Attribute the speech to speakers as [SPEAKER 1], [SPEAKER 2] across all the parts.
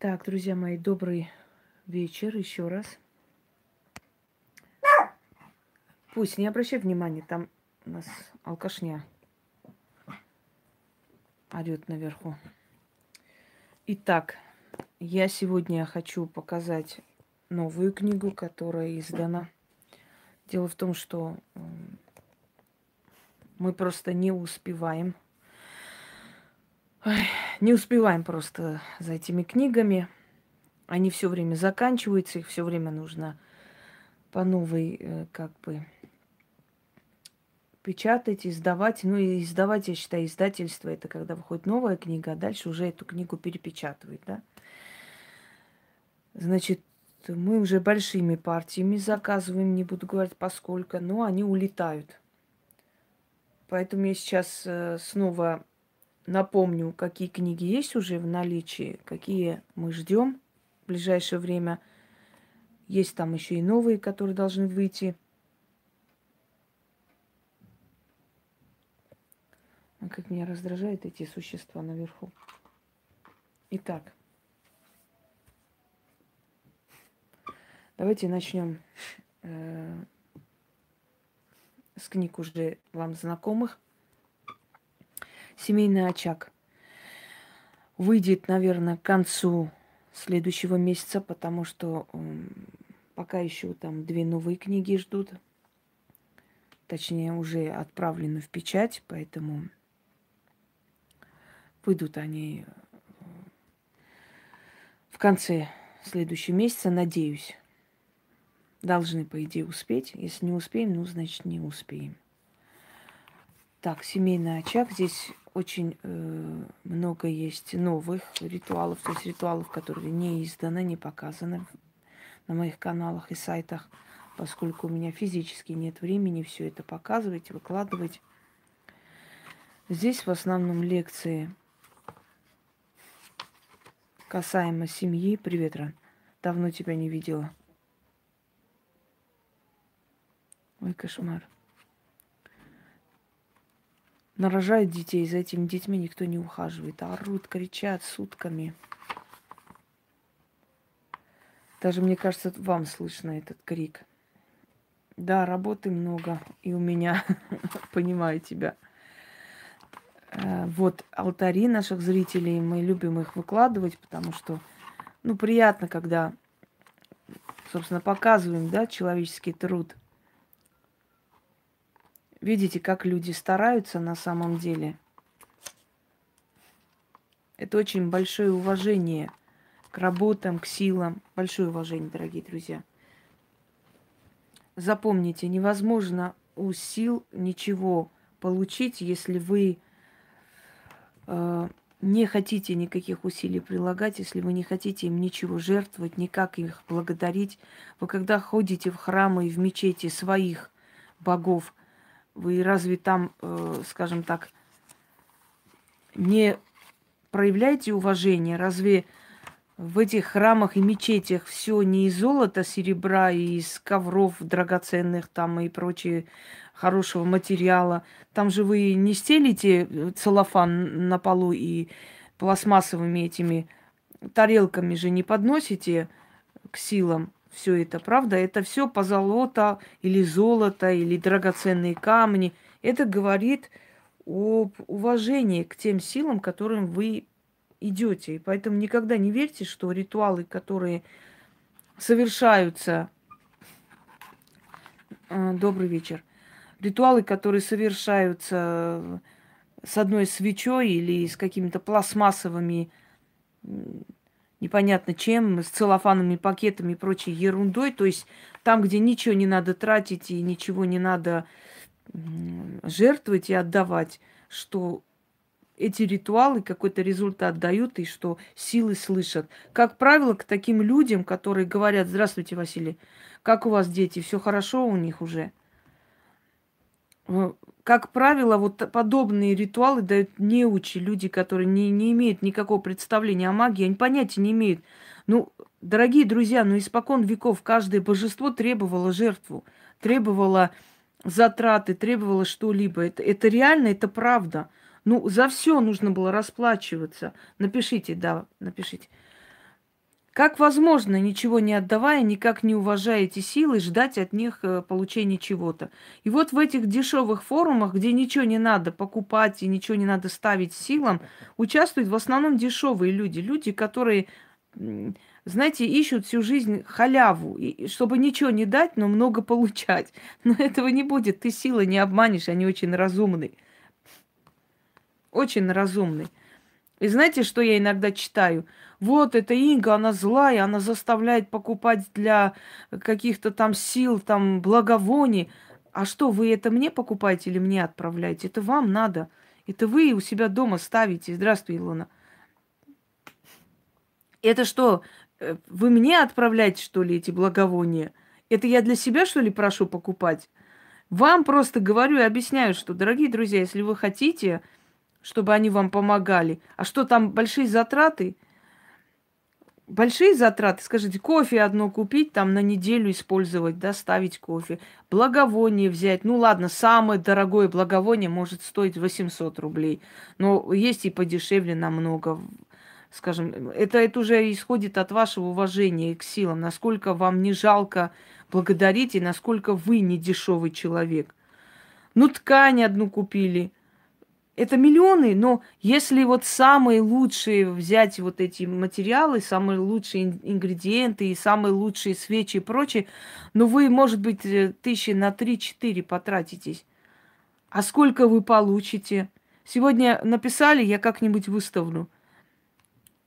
[SPEAKER 1] Так, друзья мои, добрый вечер еще раз. Пусть, не обращай внимания, там у нас алкашня орет наверху. Итак, я сегодня хочу показать новую книгу, которая издана. Дело в том, что мы просто не успеваем. Ой, не успеваем просто за этими книгами. Они все время заканчиваются, их все время нужно по новой, э, как бы, печатать, издавать. Ну и издавать, я считаю, издательство это когда выходит новая книга, а дальше уже эту книгу перепечатывают, да. Значит, мы уже большими партиями заказываем, не буду говорить поскольку, но они улетают. Поэтому я сейчас э, снова напомню, какие книги есть уже в наличии, какие мы ждем в ближайшее время. Есть там еще и новые, которые должны выйти. А как меня раздражают эти существа наверху. Итак, давайте начнем э, с книг уже вам знакомых. Семейный очаг выйдет, наверное, к концу следующего месяца, потому что пока еще там две новые книги ждут. Точнее, уже отправлены в печать, поэтому выйдут они э, в конце следующего месяца, надеюсь должны, по идее, успеть. Если не успеем, ну, значит, не успеем. Так, семейный очаг. Здесь очень э, много есть новых ритуалов, то есть ритуалов, которые не изданы, не показаны на моих каналах и сайтах, поскольку у меня физически нет времени все это показывать, выкладывать. Здесь в основном лекции касаемо семьи. Привет, Ран. Давно тебя не видела. Ой, кошмар. Нарожают детей, за этими детьми никто не ухаживает. Орут, кричат сутками. Даже, мне кажется, вам слышно этот крик. Да, работы много, и у меня, понимаю тебя. Э, вот алтари наших зрителей, мы любим их выкладывать, потому что, ну, приятно, когда, собственно, показываем, да, человеческий труд – Видите, как люди стараются на самом деле. Это очень большое уважение к работам, к силам. Большое уважение, дорогие друзья. Запомните, невозможно у сил ничего получить, если вы э, не хотите никаких усилий прилагать, если вы не хотите им ничего жертвовать, никак их благодарить. Вы когда ходите в храмы и в мечети своих богов, вы разве там, э, скажем так, не проявляете уважение? Разве в этих храмах и мечетях все не из золота, серебра, и из ковров драгоценных там и прочее хорошего материала? Там же вы не стелите э, целлофан на полу и пластмассовыми этими тарелками же не подносите к силам все это, правда? Это все позолота или золото, или драгоценные камни. Это говорит об уважении к тем силам, которым вы идете. И поэтому никогда не верьте, что ритуалы, которые совершаются... А, добрый вечер. Ритуалы, которые совершаются с одной свечой или с какими-то пластмассовыми непонятно чем, с целлофанными пакетами и прочей ерундой. То есть там, где ничего не надо тратить и ничего не надо жертвовать и отдавать, что эти ритуалы какой-то результат дают и что силы слышат. Как правило, к таким людям, которые говорят, здравствуйте, Василий, как у вас дети, все хорошо у них уже? Как правило, вот подобные ритуалы дают неучи, люди, которые не, не имеют никакого представления о магии, они понятия не имеют. Ну, дорогие друзья, ну испокон веков каждое божество требовало жертву, требовало затраты, требовало что-либо. Это, это реально, это правда. Ну, за все нужно было расплачиваться. Напишите, да, напишите. Как возможно, ничего не отдавая, никак не уважая эти силы, ждать от них э, получения чего-то? И вот в этих дешевых форумах, где ничего не надо покупать и ничего не надо ставить силам, участвуют в основном дешевые люди. Люди, которые, знаете, ищут всю жизнь халяву, и, чтобы ничего не дать, но много получать. Но этого не будет. Ты силы не обманешь, они очень разумны. Очень разумный. И знаете, что я иногда читаю? Вот эта Инга, она злая, она заставляет покупать для каких-то там сил, там благовоний. А что, вы это мне покупаете или мне отправляете? Это вам надо. Это вы у себя дома ставите. Здравствуй, Илона. Это что, э, вы мне отправляете, что ли, эти благовония? Это я для себя, что ли, прошу покупать? Вам просто говорю и объясняю, что, дорогие друзья, если вы хотите, чтобы они вам помогали, а что там большие затраты – большие затраты. Скажите, кофе одно купить, там на неделю использовать, доставить кофе. Благовоние взять. Ну ладно, самое дорогое благовоние может стоить 800 рублей. Но есть и подешевле намного. Скажем, это, это уже исходит от вашего уважения к силам. Насколько вам не жалко благодарить и насколько вы не дешевый человек. Ну, ткань одну купили – это миллионы, но если вот самые лучшие взять вот эти материалы, самые лучшие ингредиенты и самые лучшие свечи и прочее, ну вы, может быть, э, тысячи на три-четыре потратитесь. А сколько вы получите? Сегодня написали, я как-нибудь выставлю –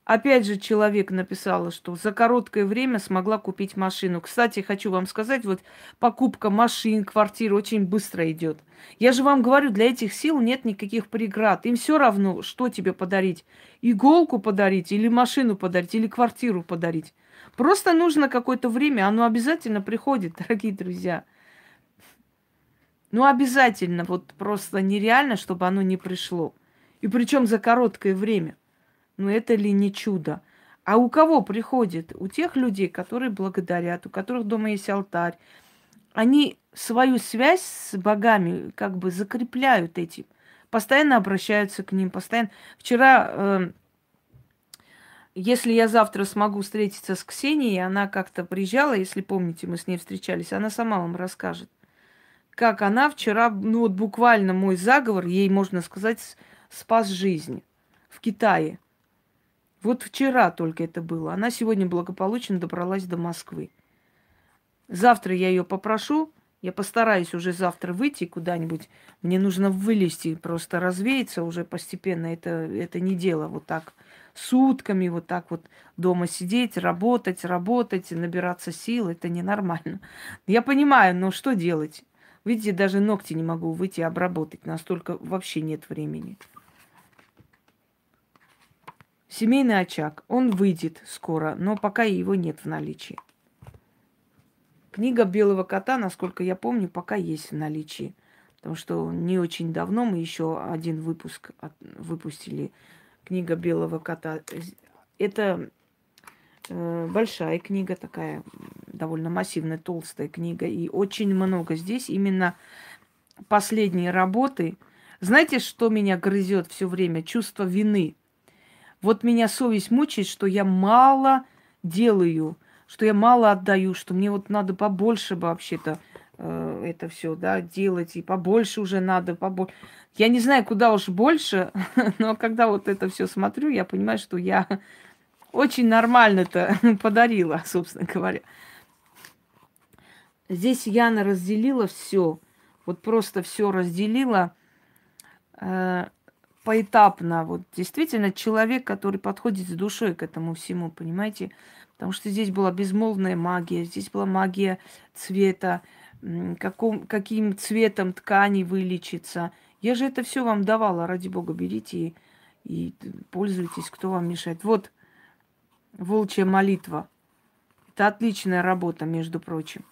[SPEAKER 1] Опять же, человек написала, что за короткое время смогла купить машину. Кстати, хочу вам сказать, вот покупка машин, квартир очень быстро идет. Я же вам говорю, для этих сил нет никаких преград. Им все равно, что тебе подарить. Иголку подарить, или машину подарить, или квартиру подарить. Просто нужно какое-то время, оно обязательно приходит, дорогие друзья. Ну, обязательно, вот просто нереально, чтобы оно не пришло. И причем за короткое время. Ну это ли не чудо? А у кого приходит? У тех людей, которые благодарят, у которых дома есть алтарь. Они свою связь с богами как бы закрепляют этим. Постоянно обращаются к ним, постоянно. Вчера, э, если я завтра смогу встретиться с Ксенией, она как-то приезжала, если помните, мы с ней встречались, она сама вам расскажет, как она вчера, ну вот буквально мой заговор, ей можно сказать, спас жизнь в Китае. Вот вчера только это было. Она сегодня благополучно добралась до Москвы. Завтра я ее попрошу. Я постараюсь уже завтра выйти куда-нибудь. Мне нужно вылезти, просто развеяться уже постепенно. Это, это не дело вот так сутками вот так вот дома сидеть, работать, работать, набираться сил. Это ненормально. Я понимаю, но что делать? Видите, даже ногти не могу выйти обработать. Настолько вообще нет времени. Семейный очаг. Он выйдет скоро, но пока его нет в наличии. Книга белого кота, насколько я помню, пока есть в наличии. Потому что не очень давно мы еще один выпуск выпустили. Книга белого кота. Это э, большая книга такая, довольно массивная, толстая книга. И очень много здесь именно последние работы. Знаете, что меня грызет все время? Чувство вины. Вот меня совесть мучает, что я мало делаю, что я мало отдаю, что мне вот надо побольше бы вообще-то э, это все, да, делать, и побольше уже надо, побольше. Я не знаю, куда уж больше, но когда вот это все смотрю, я понимаю, что я очень нормально-то подарила, собственно говоря. Здесь Яна разделила все, вот просто все разделила. Поэтапно. Вот действительно человек, который подходит с душой к этому всему, понимаете? Потому что здесь была безмолвная магия, здесь была магия цвета, каком, каким цветом ткани вылечиться. Я же это все вам давала, ради бога, берите и, и пользуйтесь, кто вам мешает. Вот волчья молитва. Это отличная работа, между прочим.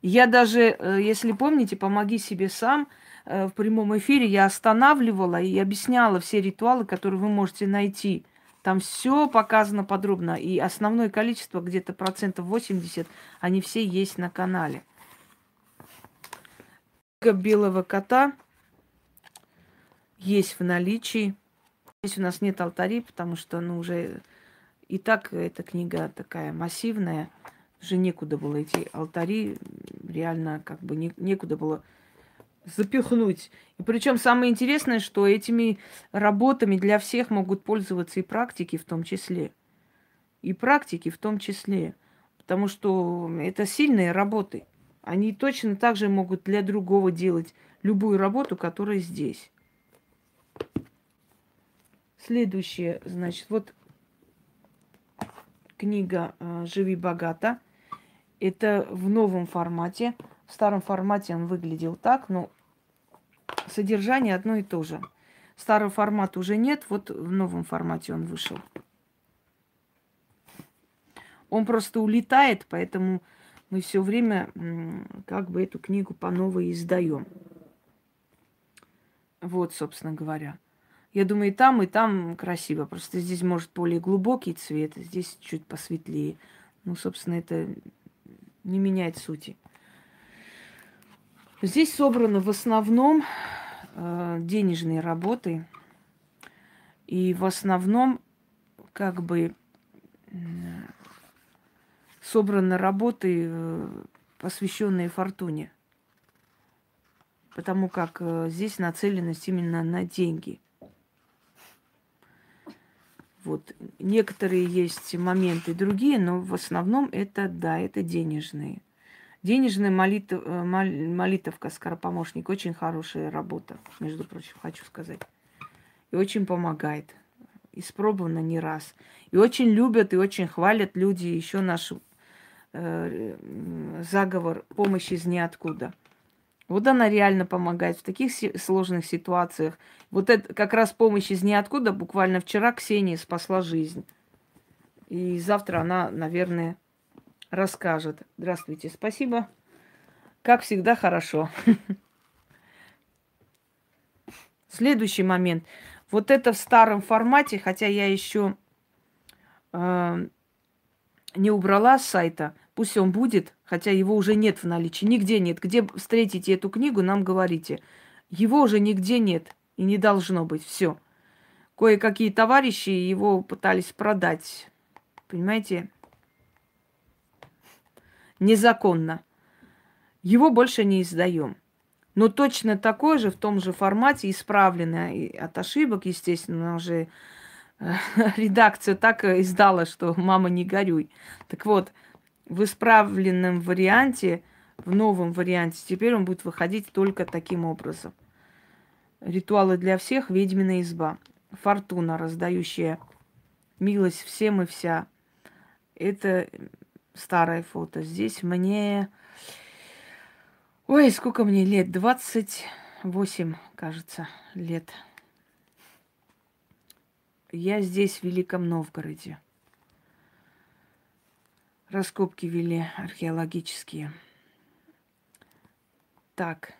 [SPEAKER 1] Я даже, э, если помните, помоги себе сам – в прямом эфире я останавливала и объясняла все ритуалы, которые вы можете найти. Там все показано подробно. И основное количество, где-то процентов 80, они все есть на канале. Белого кота есть в наличии. Здесь у нас нет алтарей, потому что ну, уже И так эта книга такая массивная, уже некуда было эти алтари, реально как бы не, некуда было запихнуть. И причем самое интересное, что этими работами для всех могут пользоваться и практики в том числе. И практики в том числе. Потому что это сильные работы. Они точно так же могут для другого делать любую работу, которая здесь. Следующее, значит, вот книга э, «Живи богато». Это в новом формате. В старом формате он выглядел так, но содержание одно и то же. Старый формат уже нет, вот в новом формате он вышел. Он просто улетает, поэтому мы все время как бы эту книгу по новой издаем. Вот, собственно говоря. Я думаю, и там, и там красиво. Просто здесь, может, более глубокий цвет, здесь чуть посветлее. Ну, собственно, это не меняет сути. Здесь собраны в основном э, денежные работы. И в основном, как бы, собраны работы, э, посвященные фортуне. Потому как э, здесь нацеленность именно на деньги. Вот. Некоторые есть моменты другие, но в основном это, да, это денежные. Денежная молитв, э, молитовка скоропомощник. Очень хорошая работа, между прочим, хочу сказать. И очень помогает. Испробовано не раз. И очень любят и очень хвалят люди еще наш э, заговор помощи из ниоткуда. Вот она реально помогает в таких сложных ситуациях. Вот это как раз помощь из ниоткуда. Буквально вчера Ксения спасла жизнь. И завтра она, наверное, расскажет. Здравствуйте, спасибо. Как всегда, хорошо. Следующий момент. Вот это в старом формате, хотя я еще э, не убрала с сайта, пусть он будет, хотя его уже нет в наличии, нигде нет. Где встретите эту книгу, нам говорите. Его уже нигде нет и не должно быть. Все. Кое-какие товарищи его пытались продать. Понимаете? Незаконно. Его больше не издаем. Но точно такой же, в том же формате, исправленное от ошибок, естественно, уже э, редакция так издала, что мама не горюй. Так вот, в исправленном варианте, в новом варианте, теперь он будет выходить только таким образом. Ритуалы для всех, ведьмина изба. Фортуна, раздающая милость всем и вся. Это старое фото. Здесь мне... Ой, сколько мне лет? 28, кажется, лет. Я здесь, в Великом Новгороде. Раскопки вели археологические. Так.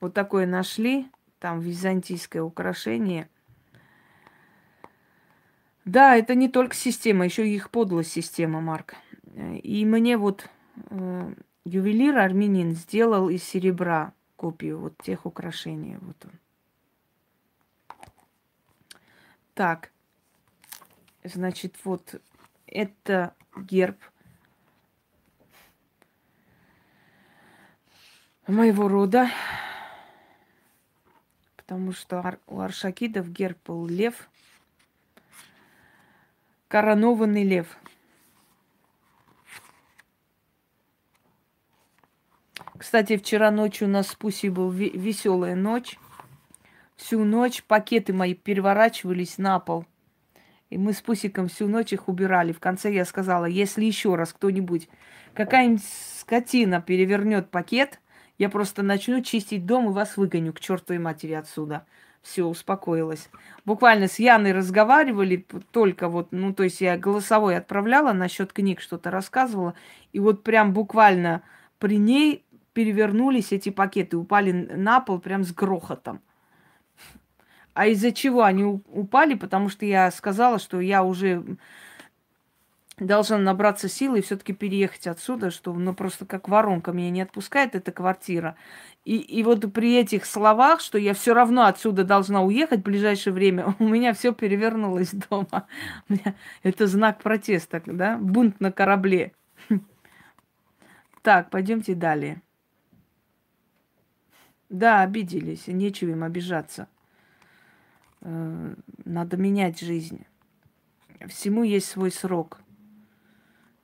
[SPEAKER 1] Вот такое нашли. Там византийское украшение. Да, это не только система, еще и их подлая система, Марк. И мне вот э, ювелир армянин сделал из серебра копию вот тех украшений. Вот он. Так, значит, вот это герб моего рода, потому что у аршакидов герб был лев, коронованный лев. Кстати, вчера ночью у нас с Пусей был веселая ночь. Всю ночь пакеты мои переворачивались на пол – и мы с Пусиком всю ночь их убирали. В конце я сказала, если еще раз кто-нибудь, какая-нибудь скотина перевернет пакет, я просто начну чистить дом и вас выгоню к чертовой матери отсюда. Все, успокоилась. Буквально с Яной разговаривали, только вот, ну, то есть я голосовой отправляла насчет книг, что-то рассказывала, и вот прям буквально при ней перевернулись эти пакеты, упали на пол прям с грохотом. А из-за чего они упали? Потому что я сказала, что я уже должна набраться силы и все-таки переехать отсюда, что ну просто как воронка меня не отпускает эта квартира. И, и вот при этих словах, что я все равно отсюда должна уехать в ближайшее время, у меня все перевернулось дома. Это знак протеста, да? Бунт на корабле. Так, пойдемте далее. Да, обиделись, нечего им обижаться. Э, надо менять жизнь. Всему есть свой срок.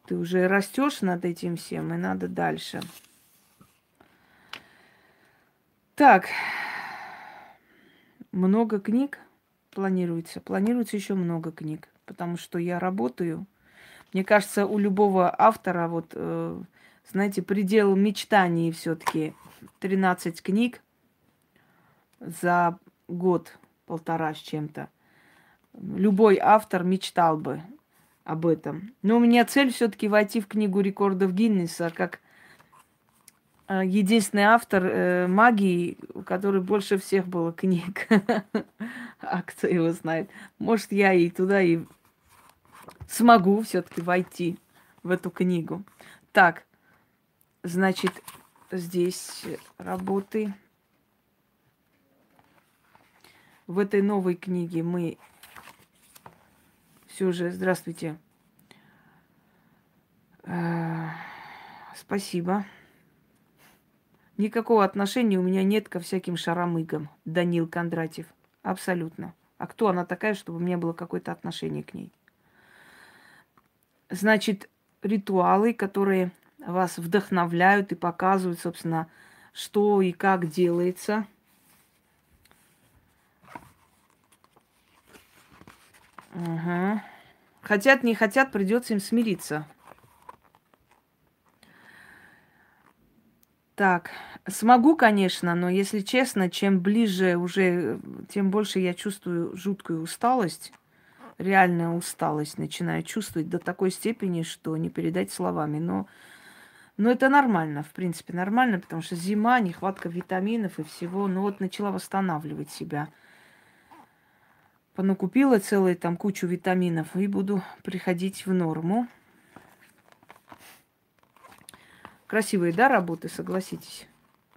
[SPEAKER 1] Ты уже растешь над этим всем, и надо дальше. Так, много книг планируется. Планируется еще много книг, потому что я работаю. Мне кажется, у любого автора, вот, э, знаете, предел мечтаний все-таки 13 книг за год, полтора с чем-то. Любой автор мечтал бы об этом. Но у меня цель все-таки войти в книгу рекордов Гиннеса как э, единственный автор э, магии, у которой больше всех было книг. а кто его знает? Может, я и туда и смогу все-таки войти в эту книгу. Так, значит, здесь работы. В этой новой книге мы все же, здравствуйте. Э, спасибо. Никакого отношения у меня нет ко всяким шаромыгам. Данил Кондратьев. Абсолютно. А кто она такая, чтобы у меня было какое-то отношение к ней? Значит, ритуалы, которые вас вдохновляют и показывают, собственно, что и как делается. Ага. Хотят, не хотят, придется им смириться. Так, смогу, конечно, но если честно, чем ближе уже, тем больше я чувствую жуткую усталость, реальная усталость начинаю чувствовать до такой степени, что не передать словами. Но, но это нормально, в принципе, нормально, потому что зима, нехватка витаминов и всего. Ну вот начала восстанавливать себя – понакупила целую там кучу витаминов и буду приходить в норму. Красивые, да, работы, согласитесь?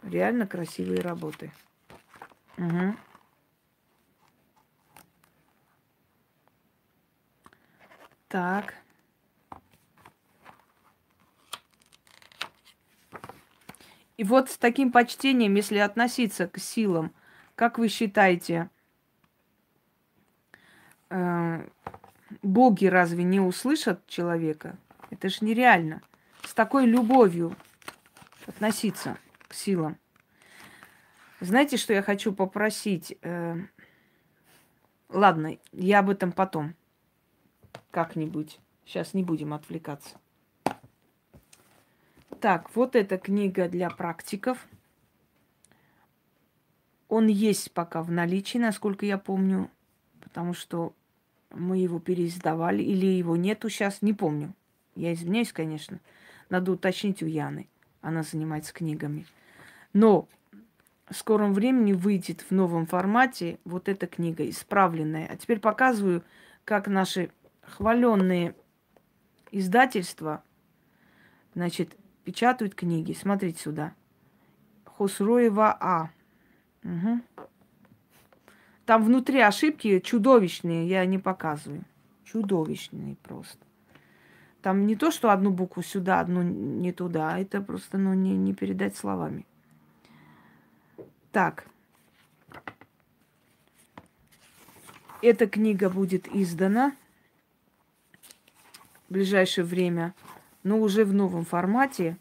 [SPEAKER 1] Реально красивые работы. Угу. Так. И вот с таким почтением, если относиться к силам, как вы считаете, боги разве не услышат человека? Это же нереально. С такой любовью относиться к силам. Знаете, что я хочу попросить? Э, ладно, я об этом потом. Как-нибудь. Сейчас не будем отвлекаться. Так, вот эта книга для практиков. Он есть пока в наличии, насколько я помню потому что мы его переиздавали, или его нету сейчас, не помню. Я извиняюсь, конечно. Надо уточнить у Яны. Она занимается книгами. Но в скором времени выйдет в новом формате вот эта книга, исправленная. А теперь показываю, как наши хваленные издательства, значит, печатают книги. Смотрите сюда. Хосроева А. Угу. Там внутри ошибки чудовищные, я не показываю. Чудовищные просто. Там не то, что одну букву сюда, одну не туда. Это просто ну, не, не передать словами. Так. Эта книга будет издана в ближайшее время, но уже в новом формате.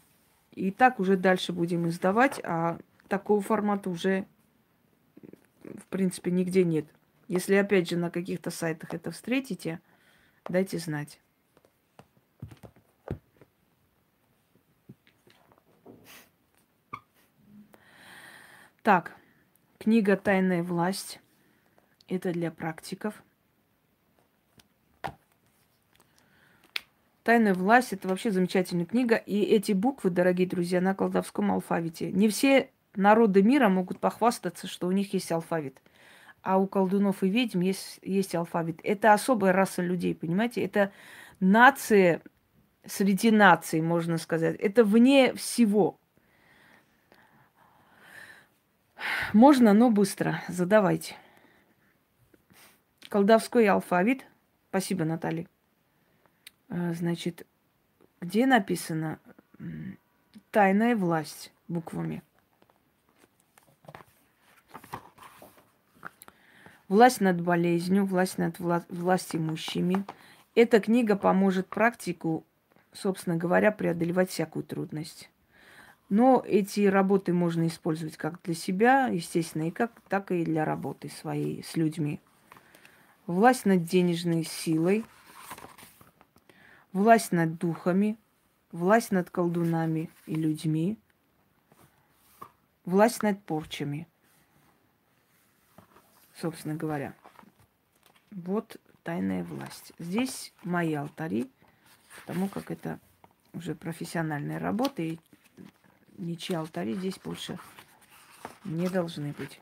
[SPEAKER 1] И так уже дальше будем издавать, а такого формата уже в принципе, нигде нет. Если, опять же, на каких-то сайтах это встретите, дайте знать. Так, книга «Тайная власть». Это для практиков. «Тайная власть» – это вообще замечательная книга. И эти буквы, дорогие друзья, на колдовском алфавите. Не все народы мира могут похвастаться, что у них есть алфавит. А у колдунов и ведьм есть, есть алфавит. Это особая раса людей, понимаете? Это нация среди наций, можно сказать. Это вне всего. Можно, но быстро. Задавайте. Колдовской алфавит. Спасибо, Наталья. А, значит, где написано тайная власть буквами? Власть над болезнью, власть над вла- власть имущими. Эта книга поможет практику, собственно говоря, преодолевать всякую трудность. Но эти работы можно использовать как для себя, естественно, и как, так и для работы своей с людьми. Власть над денежной силой, власть над духами, власть над колдунами и людьми, власть над порчами, собственно говоря. Вот тайная власть. Здесь мои алтари, потому как это уже профессиональная работа, и ничьи алтари здесь больше не должны быть.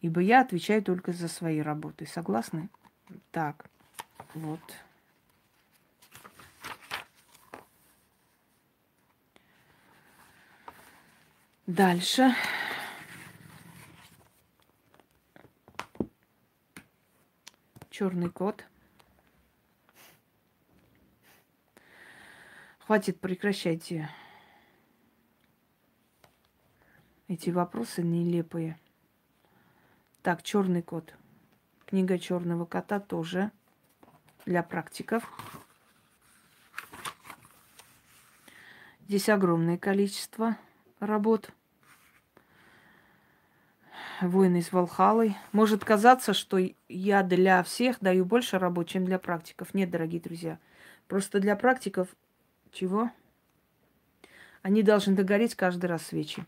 [SPEAKER 1] Ибо я отвечаю только за свои работы. Согласны? Так, вот. Дальше. Черный кот. Хватит, прекращайте эти вопросы нелепые. Так, черный кот. Книга черного кота тоже для практиков. Здесь огромное количество работ. Воин из Валхалы. Может казаться, что я для всех даю больше работ, чем для практиков. Нет, дорогие друзья. Просто для практиков чего? Они должны догореть каждый раз свечи.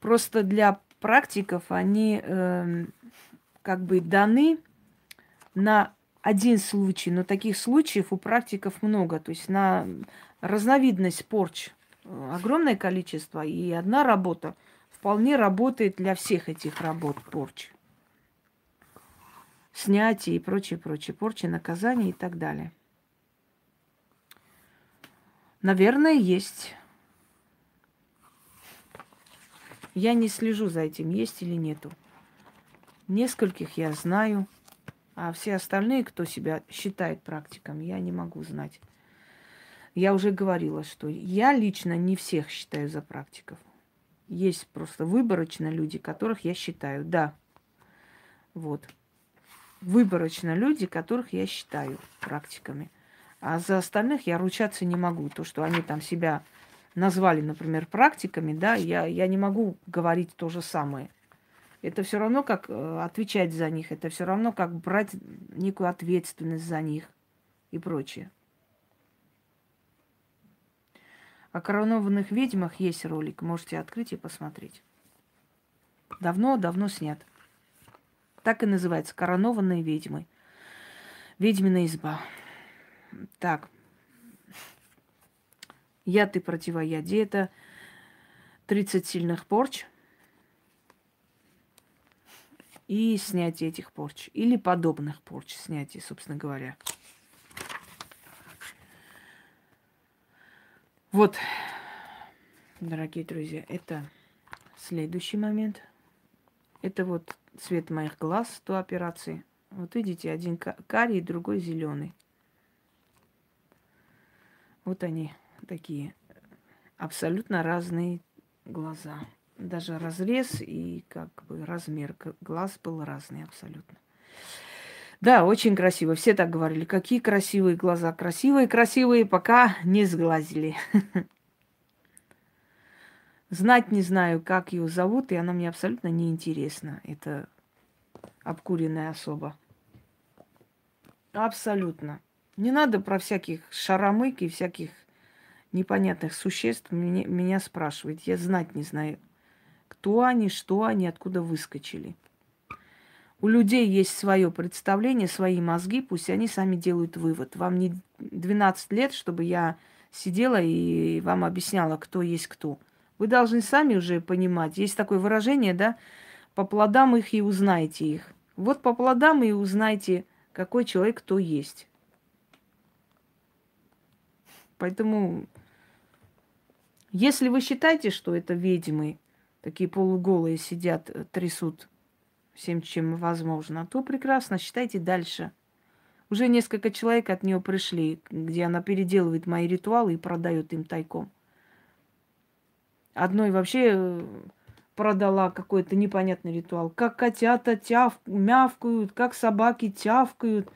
[SPEAKER 1] Просто для практиков они э, как бы даны на один случай, но таких случаев у практиков много. То есть на разновидность порч огромное количество, и одна работа вполне работает для всех этих работ порч. Снятие и прочее, прочее, порчи, наказание и так далее. Наверное, есть. Я не слежу за этим, есть или нету. Нескольких я знаю, а все остальные, кто себя считает практиком, я не могу знать. Я уже говорила, что я лично не всех считаю за практиков. Есть просто выборочно люди, которых я считаю, да. Вот. Выборочно люди, которых я считаю практиками. А за остальных я ручаться не могу. То, что они там себя назвали, например, практиками, да, я, я не могу говорить то же самое. Это все равно как э, отвечать за них, это все равно как брать некую ответственность за них и прочее. О коронованных ведьмах есть ролик, можете открыть и посмотреть. Давно-давно снят. Так и называется «Коронованные ведьмы». Ведьмина изба. Так, Яд и противоядие – это 30 сильных порч и снятие этих порч. Или подобных порч снятие, собственно говоря. Вот, дорогие друзья, это следующий момент. Это вот цвет моих глаз до операции. Вот видите, один карий, другой зеленый. Вот они такие абсолютно разные глаза. Даже разрез и как бы размер глаз был разный абсолютно. Да, очень красиво. Все так говорили. Какие красивые глаза. Красивые, красивые, пока не сглазили. Знать не знаю, как ее зовут, и она мне абсолютно не интересна. Это обкуренная особа. Абсолютно. Не надо про всяких шаромык и всяких непонятных существ меня, спрашивают. Я знать не знаю, кто они, что они, откуда выскочили. У людей есть свое представление, свои мозги, пусть они сами делают вывод. Вам не 12 лет, чтобы я сидела и вам объясняла, кто есть кто. Вы должны сами уже понимать. Есть такое выражение, да, по плодам их и узнаете их. Вот по плодам и узнаете, какой человек кто есть. Поэтому, если вы считаете, что это ведьмы, такие полуголые сидят, э, трясут всем, чем возможно, то прекрасно, считайте дальше. Уже несколько человек от нее пришли, где она переделывает мои ритуалы и продает им тайком. Одной вообще э, продала какой-то непонятный ритуал. Как котята тяв, мявкают, как собаки тявкают,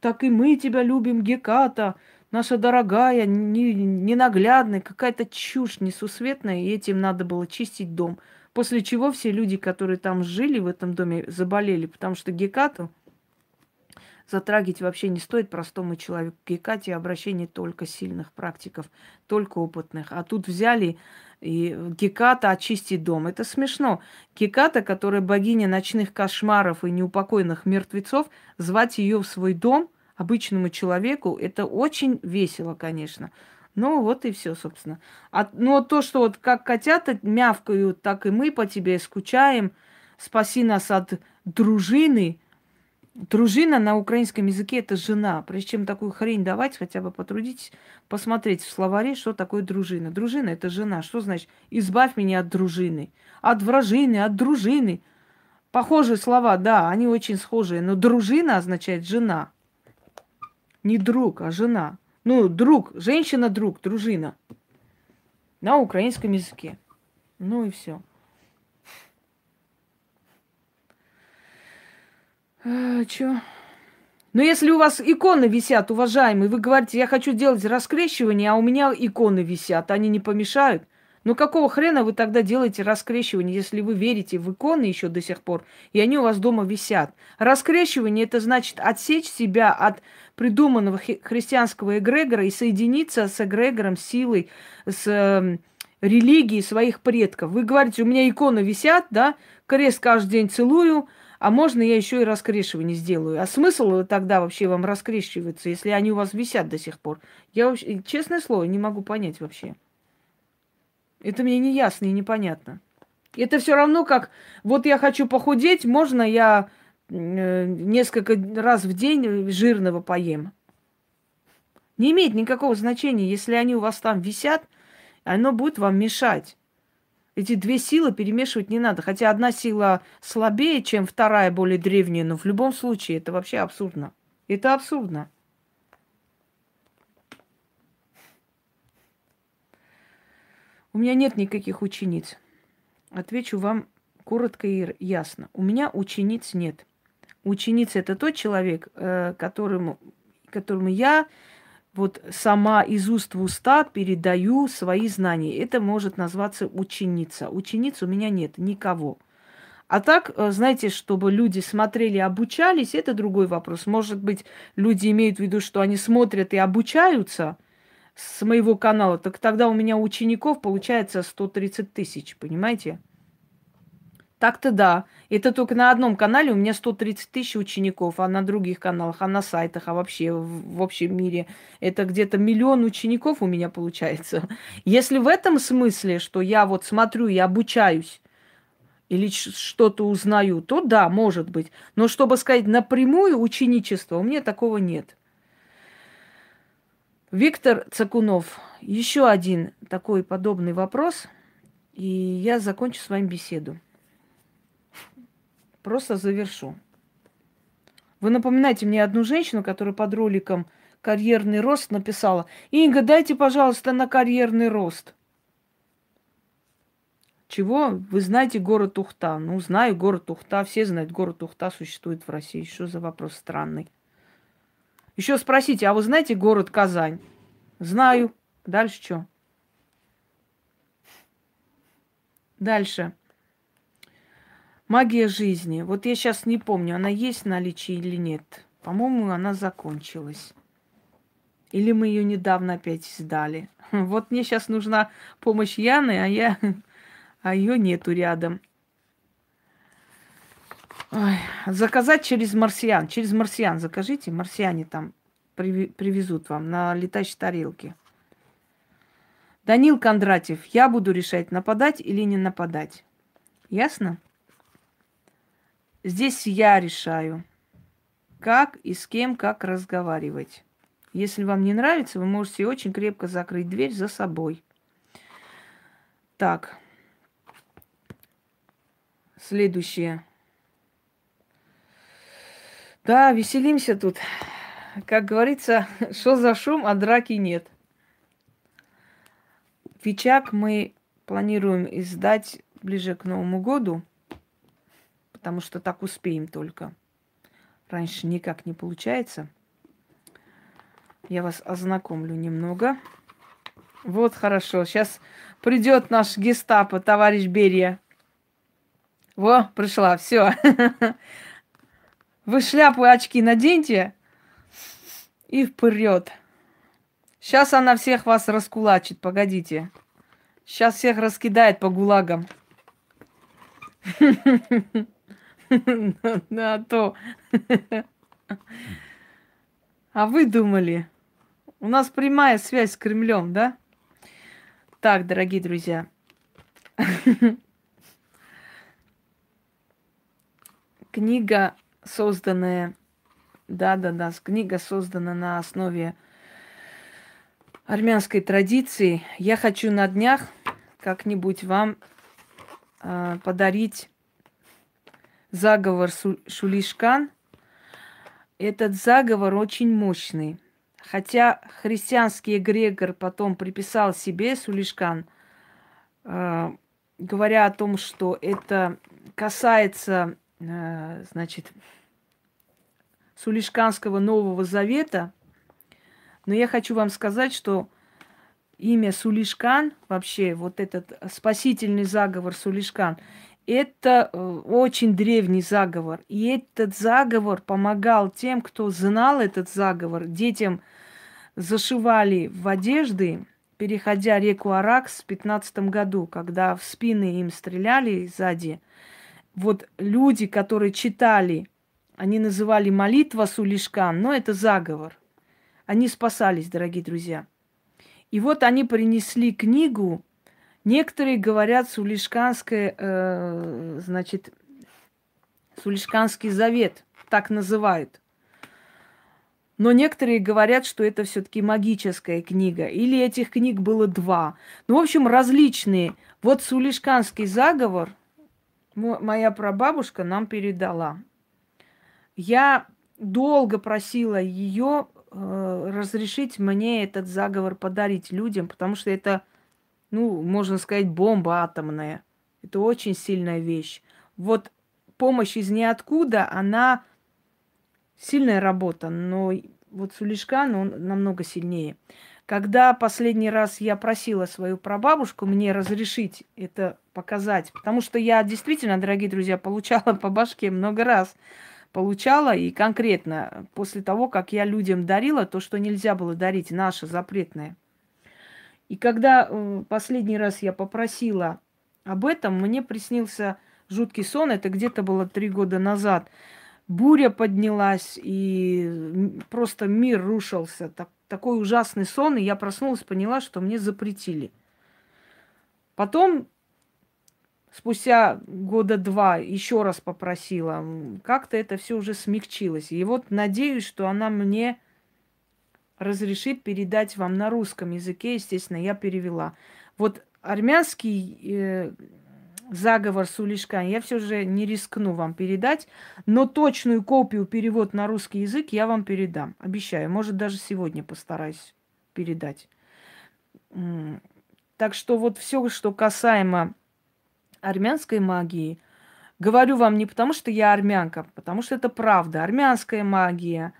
[SPEAKER 1] так и мы тебя любим, Геката, наша дорогая, не, ненаглядная, какая-то чушь несусветная, и этим надо было чистить дом. После чего все люди, которые там жили в этом доме, заболели, потому что Гекату затрагивать вообще не стоит простому человеку. Гекате обращение только сильных практиков, только опытных. А тут взяли и Геката очистить дом. Это смешно. Геката, которая богиня ночных кошмаров и неупокойных мертвецов, звать ее в свой дом обычному человеку, это очень весело, конечно. Ну, вот и все, собственно. А, но то, что вот как котята мявкают, так и мы по тебе скучаем. Спаси нас от дружины, Дружина на украинском языке это жена. Прежде чем такую хрень давать, хотя бы потрудитесь посмотреть в словаре, что такое дружина. Дружина это жена. Что значит? Избавь меня от дружины. От вражины, от дружины. Похожие слова, да, они очень схожие. Но дружина означает жена. Не друг, а жена. Ну, друг, женщина, друг, дружина. На украинском языке. Ну и все. А, чё? Но если у вас иконы висят, уважаемые, вы говорите, я хочу делать раскрещивание, а у меня иконы висят, они не помешают. Ну какого хрена вы тогда делаете раскрещивание, если вы верите в иконы еще до сих пор, и они у вас дома висят? Раскрещивание это значит отсечь себя от придуманного христианского эгрегора и соединиться с эгрегором, силой, с э, религией своих предков. Вы говорите, у меня иконы висят, да, крест каждый день целую, а можно я еще и раскрешивание сделаю? А смысл тогда вообще вам раскрещиваться, если они у вас висят до сих пор? Я вообще, честное слово, не могу понять вообще. Это мне не ясно и непонятно. Это все равно как, вот я хочу похудеть, можно я э, несколько раз в день жирного поем? Не имеет никакого значения, если они у вас там висят, оно будет вам мешать. Эти две силы перемешивать не надо. Хотя одна сила слабее, чем вторая, более древняя, но в любом случае это вообще абсурдно. Это абсурдно. У меня нет никаких учениц. Отвечу вам коротко и ясно. У меня учениц нет. Ученица это тот человек, э, которому, которому я вот сама из уст в уста передаю свои знания. Это может назваться ученица. Учениц у меня нет никого. А так, э, знаете, чтобы люди смотрели обучались, это другой вопрос. Может быть, люди имеют в виду, что они смотрят и обучаются с моего канала, так тогда у меня учеников получается 130 тысяч, понимаете? Так-то да. Это только на одном канале у меня 130 тысяч учеников, а на других каналах, а на сайтах, а вообще в, в общем мире это где-то миллион учеников у меня получается. Если в этом смысле, что я вот смотрю и обучаюсь, или что-то узнаю, то да, может быть. Но чтобы сказать напрямую ученичество, у меня такого нет. Виктор Цакунов, еще один такой подобный вопрос, и я закончу с вами беседу. Просто завершу. Вы напоминаете мне одну женщину, которая под роликом «Карьерный рост» написала, «Инга, дайте, пожалуйста, на карьерный рост». Чего? Вы знаете город Ухта? Ну, знаю город Ухта. Все знают, город Ухта существует в России. Что за вопрос странный? Еще спросите, а вы знаете город Казань? Знаю. Дальше что? Дальше. Магия жизни. Вот я сейчас не помню, она есть в наличии или нет. По-моему, она закончилась. Или мы ее недавно опять сдали. Вот мне сейчас нужна помощь Яны, а я, а ее нету рядом. Ой, заказать через марсиан. Через марсиан закажите. Марсиане там привезут вам на летающей тарелке. Данил Кондратьев, я буду решать, нападать или не нападать. Ясно? Здесь я решаю, как и с кем, как разговаривать. Если вам не нравится, вы можете очень крепко закрыть дверь за собой. Так. Следующее. Да, веселимся тут. Как говорится, что за шум, а драки нет. Вичак мы планируем издать ближе к Новому году, потому что так успеем только. Раньше никак не получается. Я вас ознакомлю немного. Вот хорошо. Сейчас придет наш гестапо, товарищ Берия. Во, пришла, все. Вы шляпу и очки наденьте и вперед. Сейчас она всех вас раскулачит, погодите. Сейчас всех раскидает по гулагам. На то. А вы думали, у нас прямая связь с Кремлем, да? Так, дорогие друзья. Книга, созданная, да-да-да, книга создана на основе армянской традиции. Я хочу на днях как-нибудь вам э, подарить заговор Шулишкан. Этот заговор очень мощный. Хотя христианский эгрегор потом приписал себе Сулишкан, э, говоря о том, что это касается, э, значит, Сулишканского Нового Завета, но я хочу вам сказать, что имя Сулишкан, вообще вот этот спасительный заговор Сулишкан, это э, очень древний заговор. И этот заговор помогал тем, кто знал этот заговор, детям – зашивали в одежды, переходя реку Аракс в 15 году, когда в спины им стреляли сзади. Вот люди, которые читали, они называли молитва Сулишкан, но это заговор. Они спасались, дорогие друзья. И вот они принесли книгу. Некоторые говорят Сулишканская, э, значит, Сулишканский завет, так называют – но некоторые говорят, что это все-таки магическая книга. Или этих книг было два. Ну, в общем, различные. Вот Сулишканский заговор моя прабабушка нам передала. Я долго просила ее э, разрешить мне этот заговор подарить людям, потому что это, ну, можно сказать, бомба атомная. Это очень сильная вещь. Вот помощь из ниоткуда, она сильная работа, но вот Сулишкан, он намного сильнее. Когда последний раз я просила свою прабабушку мне разрешить это показать, потому что я действительно, дорогие друзья, получала по башке много раз. Получала и конкретно после того, как я людям дарила то, что нельзя было дарить, наше запретное. И когда э, последний раз я попросила об этом, мне приснился жуткий сон, это где-то было три года назад – буря поднялась, и просто мир рушился. Так, такой ужасный сон, и я проснулась, поняла, что мне запретили. Потом, спустя года два, еще раз попросила. Как-то это все уже смягчилось. И вот надеюсь, что она мне разрешит передать вам на русском языке. Естественно, я перевела. Вот армянский э, заговор Сулишкан я все же не рискну вам передать, но точную копию перевод на русский язык я вам передам. Обещаю. Может, даже сегодня постараюсь передать. Так что вот все, что касаемо армянской магии, говорю вам не потому, что я армянка, потому что это правда. Армянская магия,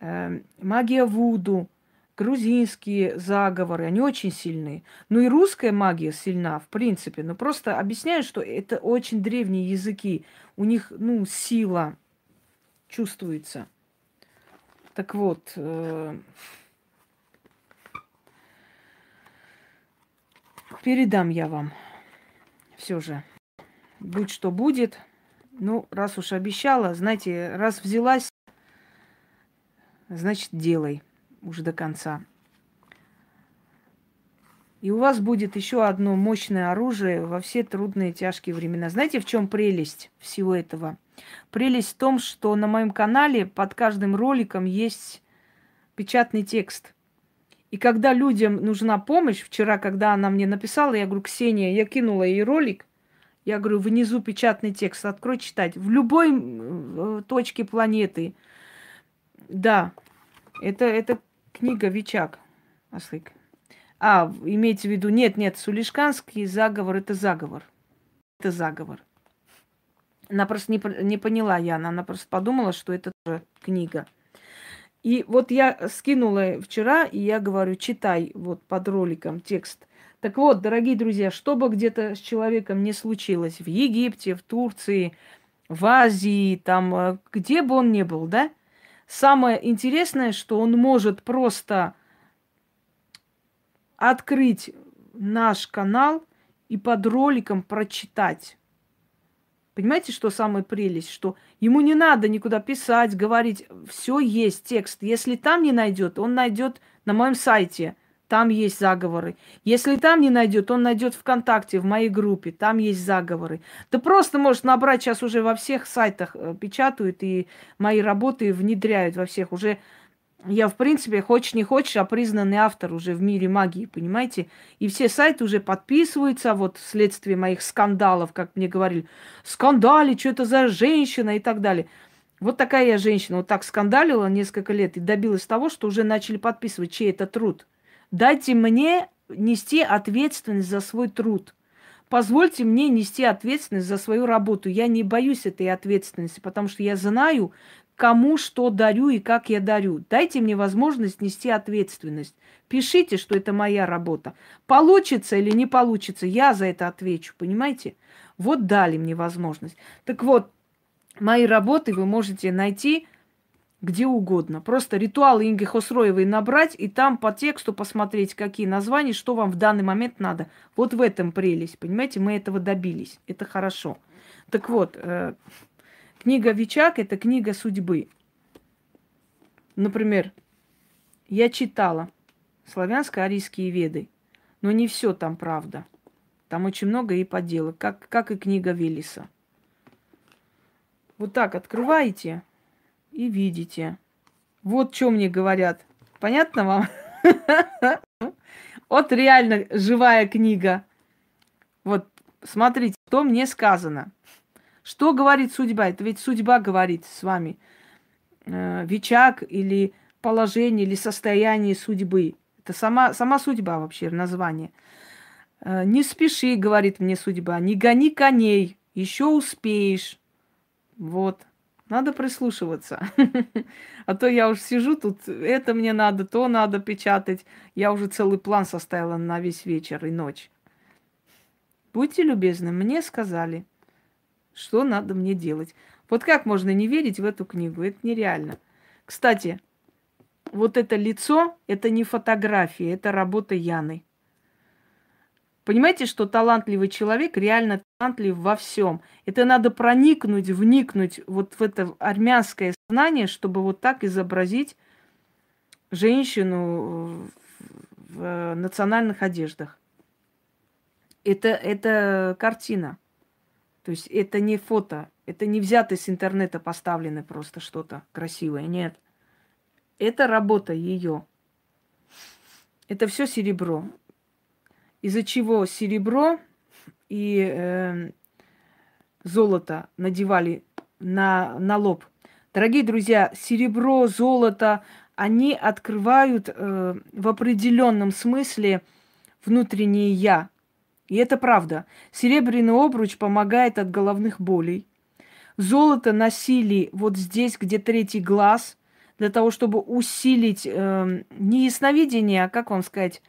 [SPEAKER 1] э, магия Вуду – грузинские заговоры, они очень сильные. Ну и русская магия сильна, в принципе. Но просто объясняю, что это очень древние языки. У них, ну, сила чувствуется. Так вот, э, передам я вам все же. Будь что будет. Ну, раз уж обещала, знаете, раз взялась, значит, делай уже до конца. И у вас будет еще одно мощное оружие во все трудные тяжкие времена. Знаете, в чем прелесть всего этого? Прелесть в том, что на моем канале под каждым роликом есть печатный текст. И когда людям нужна помощь, вчера, когда она мне написала, я говорю, Ксения, я кинула ей ролик, я говорю, внизу печатный текст, открой читать. В любой э, точке планеты. Да, это, это книга Вичак. Аслык. А, имеется в виду, нет, нет, Сулишканский заговор – это заговор. Это заговор. Она просто не, не поняла Яна, она просто подумала, что это тоже книга. И вот я скинула вчера, и я говорю, читай вот под роликом текст. Так вот, дорогие друзья, что бы где-то с человеком не случилось, в Египте, в Турции, в Азии, там, э, где бы он ни был, да, самое интересное, что он может просто открыть наш канал и под роликом прочитать Понимаете, что самая прелесть? Что ему не надо никуда писать, говорить. Все есть текст. Если там не найдет, он найдет на моем сайте. Там есть заговоры. Если там не найдет, он найдет ВКонтакте, в моей группе. Там есть заговоры. Да просто может набрать сейчас уже во всех сайтах э, печатают и мои работы внедряют во всех. Уже я, в принципе, хочешь не хочешь, а признанный автор уже в мире магии, понимаете? И все сайты уже подписываются, вот вследствие моих скандалов, как мне говорили, скандали, что это за женщина и так далее. Вот такая я женщина, вот так скандалила несколько лет и добилась того, что уже начали подписывать, чей это труд. Дайте мне нести ответственность за свой труд. Позвольте мне нести ответственность за свою работу. Я не боюсь этой ответственности, потому что я знаю, кому что дарю и как я дарю. Дайте мне возможность нести ответственность. Пишите, что это моя работа. Получится или не получится, я за это отвечу, понимаете? Вот дали мне возможность. Так вот, мои работы вы можете найти где угодно. Просто ритуалы Инги Хосроевой набрать и там по тексту посмотреть, какие названия, что вам в данный момент надо. Вот в этом прелесть, понимаете? Мы этого добились. Это хорошо. Так вот, э, Книга Вичак – это книга судьбы. Например, я читала славянско-арийские веды, но не все там правда. Там очень много и подделок, как, как и книга Велиса. Вот так открываете и видите. Вот что мне говорят. Понятно вам? Вот реально живая книга. Вот смотрите, что мне сказано. Что говорит судьба? Это ведь судьба говорит с вами. Э, Вичак или положение, или состояние судьбы. Это сама, сама судьба вообще, название. Э, не спеши, говорит мне судьба, не гони коней, еще успеешь. Вот. Надо прислушиваться. А то я уж сижу тут, это мне надо, то надо печатать. Я уже целый план составила на весь вечер и ночь. Будьте любезны, мне сказали – что надо мне делать. Вот как можно не верить в эту книгу? Это нереально. Кстати, вот это лицо, это не фотография, это работа Яны. Понимаете, что талантливый человек реально талантлив во всем. Это надо проникнуть, вникнуть вот в это армянское сознание, чтобы вот так изобразить женщину в национальных одеждах. Это, это картина. То есть это не фото, это не взято с интернета поставлено просто что-то красивое. Нет. Это работа ее. Это все серебро. Из-за чего серебро и э, золото надевали на, на лоб. Дорогие друзья, серебро, золото, они открывают э, в определенном смысле внутреннее я. И это правда. Серебряный обруч помогает от головных болей. Золото носили вот здесь, где третий глаз, для того, чтобы усилить э, не ясновидение, а, как вам сказать,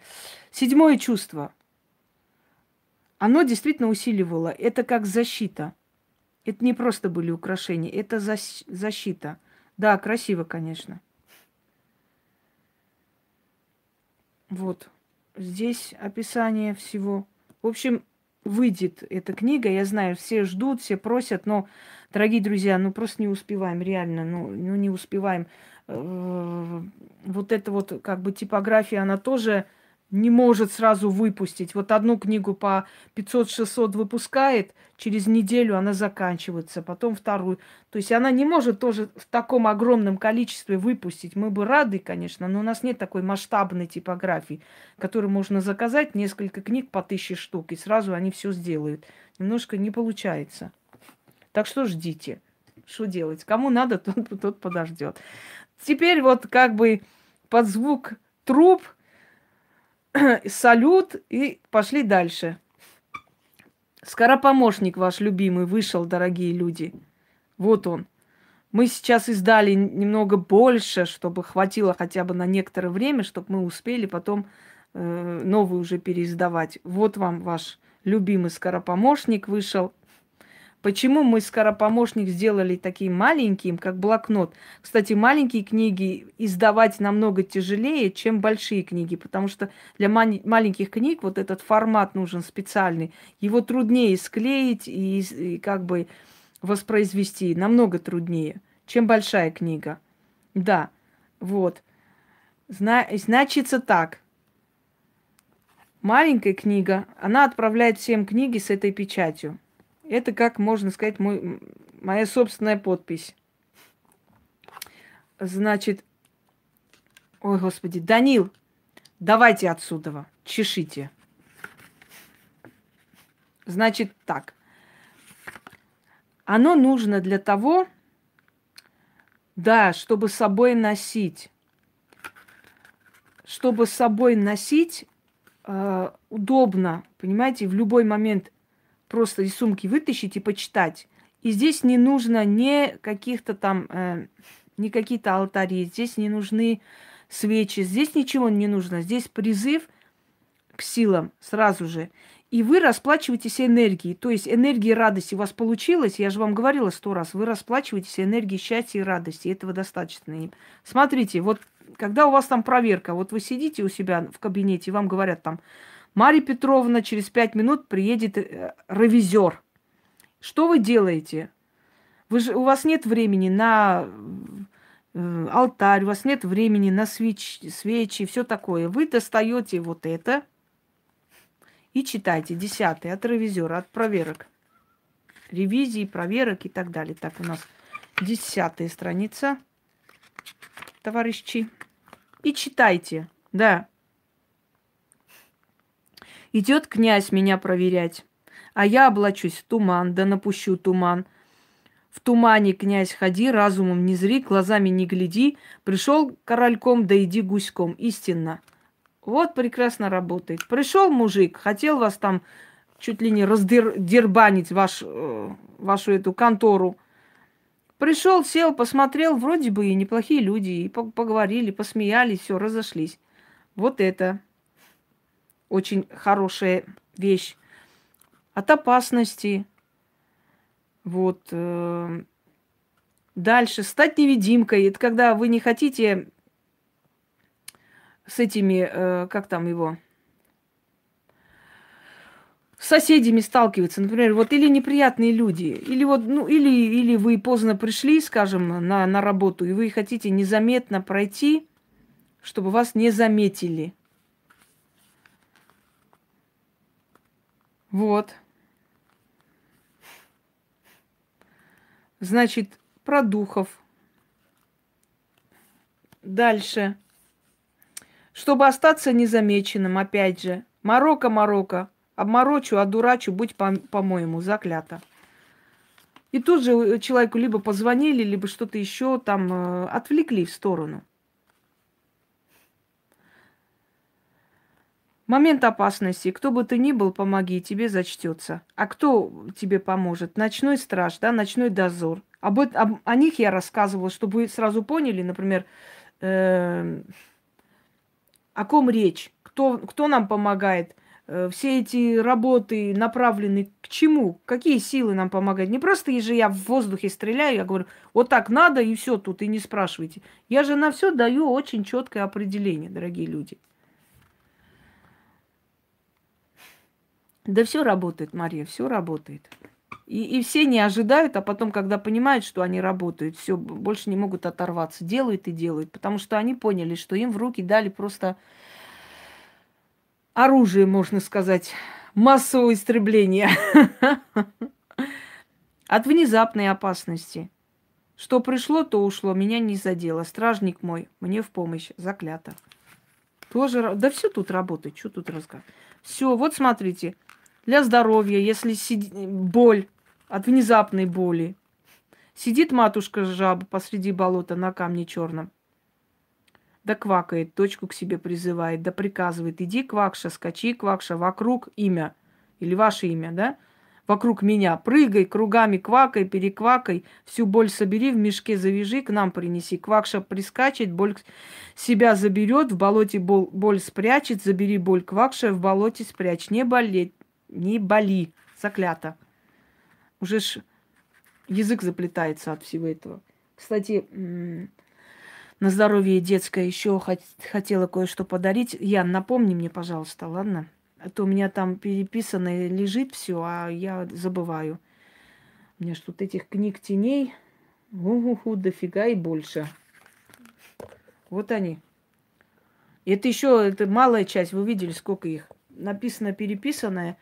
[SPEAKER 1] седьмое чувство. Оно действительно усиливало. Это как защита. Это не просто были украшения, это защ- защита. Да, красиво, конечно. Вот. Здесь описание всего. В общем, выйдет эта книга. Я знаю, все ждут, все просят, но, дорогие друзья, ну просто не успеваем, реально, ну, ну не успеваем. Э, вот эта вот как бы типография, она тоже не может сразу выпустить. Вот одну книгу по 500-600 выпускает, через неделю она заканчивается, потом вторую. То есть она не может тоже в таком огромном количестве выпустить. Мы бы рады, конечно, но у нас нет такой масштабной типографии, которую можно заказать несколько книг по тысяче штук, и сразу они все сделают. Немножко не получается. Так что ждите. Что делать? Кому надо, тот, тот подождет. Теперь вот как бы под звук труб – салют и пошли дальше. Скоропомощник ваш любимый вышел, дорогие люди. Вот он. Мы сейчас издали немного больше, чтобы хватило хотя бы на некоторое время, чтобы мы успели потом э, новый уже переиздавать. Вот вам ваш любимый скоропомощник вышел. Почему мы скоропомощник сделали таким маленьким, как блокнот? Кстати, маленькие книги издавать намного тяжелее, чем большие книги, потому что для маленьких книг вот этот формат нужен специальный. Его труднее склеить и, и как бы воспроизвести, намного труднее, чем большая книга. Да, вот. Зна- значится так. Маленькая книга, она отправляет всем книги с этой печатью. Это, как можно сказать, мой, моя собственная подпись. Значит, ой, господи, Данил, давайте отсюда, чешите. Значит, так. Оно нужно для того, да, чтобы с собой носить. Чтобы с собой носить э, удобно, понимаете, в любой момент просто из сумки вытащить и почитать. И здесь не нужно ни каких-то там, э, ни какие-то алтари, здесь не нужны свечи, здесь ничего не нужно. Здесь призыв к силам сразу же. И вы расплачиваетесь энергией. То есть энергии радости у вас получилось, я же вам говорила сто раз, вы расплачиваетесь энергией счастья и радости. Этого достаточно. Смотрите, вот когда у вас там проверка, вот вы сидите у себя в кабинете, и вам говорят там, Марья Петровна через пять минут приедет э, ревизор. Что вы делаете? Вы же, у вас нет времени на э, алтарь, у вас нет времени на свеч, свечи, все такое. Вы достаете вот это и читайте. Десятый от ревизора, от проверок. Ревизии, проверок и так далее. Так, у нас десятая страница, товарищи. И читайте, да. Идет князь меня проверять, а я облачусь в туман, да напущу туман. В тумане, князь, ходи, разумом не зри, глазами не гляди. Пришел корольком, да иди гуськом. Истинно. Вот прекрасно работает. Пришел мужик, хотел вас там чуть ли не раздербанить ваш, э, вашу эту контору. Пришел, сел, посмотрел, вроде бы и неплохие люди, и поговорили, посмеялись, все, разошлись. Вот это очень хорошая вещь. От опасности. Вот. Э, дальше. Стать невидимкой. Это когда вы не хотите с этими, э, как там его, с соседями сталкиваться, например, вот или неприятные люди, или вот, ну, или, или вы поздно пришли, скажем, на, на работу, и вы хотите незаметно пройти, чтобы вас не заметили. Вот. Значит, про духов. Дальше. Чтобы остаться незамеченным, опять же. Марокко, Марокко. Обморочу, одурачу, будь по-моему, заклято. И тут же человеку либо позвонили, либо что-то еще там э, отвлекли в сторону. Момент опасности. Кто бы ты ни был, помоги, тебе зачтется. А кто тебе поможет? Ночной страж, да, ночной дозор. Об, об, о них я рассказывала, чтобы вы сразу поняли, например, э, о ком речь, кто, кто нам помогает. Э, все эти работы направлены к чему? Какие силы нам помогают? Не просто же я в воздухе стреляю, я говорю, вот так надо и все тут, и не спрашивайте. Я же на все даю очень четкое определение, дорогие люди. Да все работает, Мария, все работает. И, и все не ожидают, а потом, когда понимают, что они работают, все, больше не могут оторваться. Делают и делают, потому что они поняли, что им в руки дали просто оружие, можно сказать, массового истребления. От внезапной опасности. Что пришло, то ушло, меня не задело. Стражник мой, мне в помощь, заклято. Тоже, да все тут работает, что тут рассказывать. Все, вот смотрите, для здоровья, если сид... боль от внезапной боли, сидит матушка жаба посреди болота на камне черном, да квакает, дочку к себе призывает, да приказывает, иди, квакша, скачи, квакша, вокруг имя, или ваше имя, да, вокруг меня, прыгай кругами, квакай, переквакай, всю боль собери, в мешке завяжи, к нам принеси. Квакша прискачет, боль себя заберет, в болоте боль, боль спрячет, забери боль квакша, в болоте спрячь. Не болеть, не боли, заклято. Уже ж язык заплетается от всего этого. Кстати, на здоровье детское еще хотела кое-что подарить. Ян, напомни мне, пожалуйста, ладно? А то у меня там переписано лежит все, а я забываю. У меня тут этих книг теней, угу, дофига и больше. Вот они. Это еще это малая часть, вы видели, сколько их. Написано, переписанное.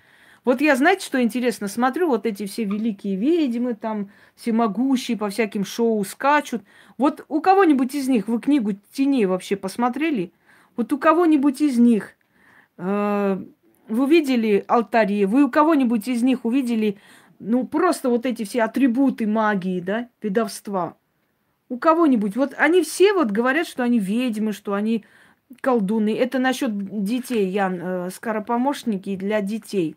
[SPEAKER 1] Вот я, знаете, что интересно? Смотрю, вот эти все великие ведьмы, там, всемогущие по всяким шоу скачут. Вот у кого-нибудь из них вы книгу теней вообще посмотрели? Вот у кого-нибудь из них э, вы видели алтари, вы у кого-нибудь из них увидели, ну, просто вот эти все атрибуты магии, да, ведовства? У кого-нибудь? Вот они все вот говорят, что они ведьмы, что они колдуны. Это насчет детей, Ян, э, скоропомощники для детей.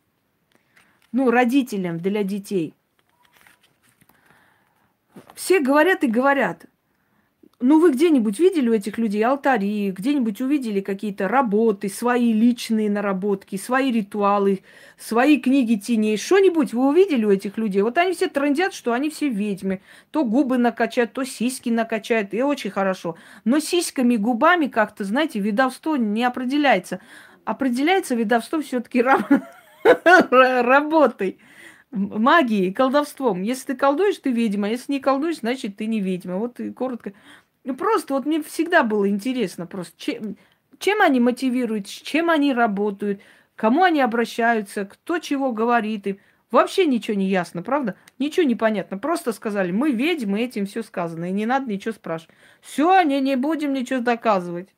[SPEAKER 1] Ну, родителям для детей. Все говорят и говорят. Ну, вы где-нибудь видели у этих людей алтари, где-нибудь увидели какие-то работы, свои личные наработки, свои ритуалы, свои книги теней? Что-нибудь вы увидели у этих людей? Вот они все трендят, что они все ведьмы. То губы накачают, то сиськи накачают, и очень хорошо. Но сиськами, губами как-то, знаете, видовство не определяется. Определяется видовство все-таки работой магией, колдовством. Если ты колдуешь, ты ведьма. Если не колдуешь, значит, ты не ведьма. Вот и коротко. Ну, просто вот мне всегда было интересно просто, чем, чем они мотивируют, с чем они работают, кому они обращаются, кто чего говорит им. Вообще ничего не ясно, правда? Ничего не понятно. Просто сказали, мы ведьмы, этим все сказано, и не надо ничего спрашивать. Все, не, не будем ничего доказывать.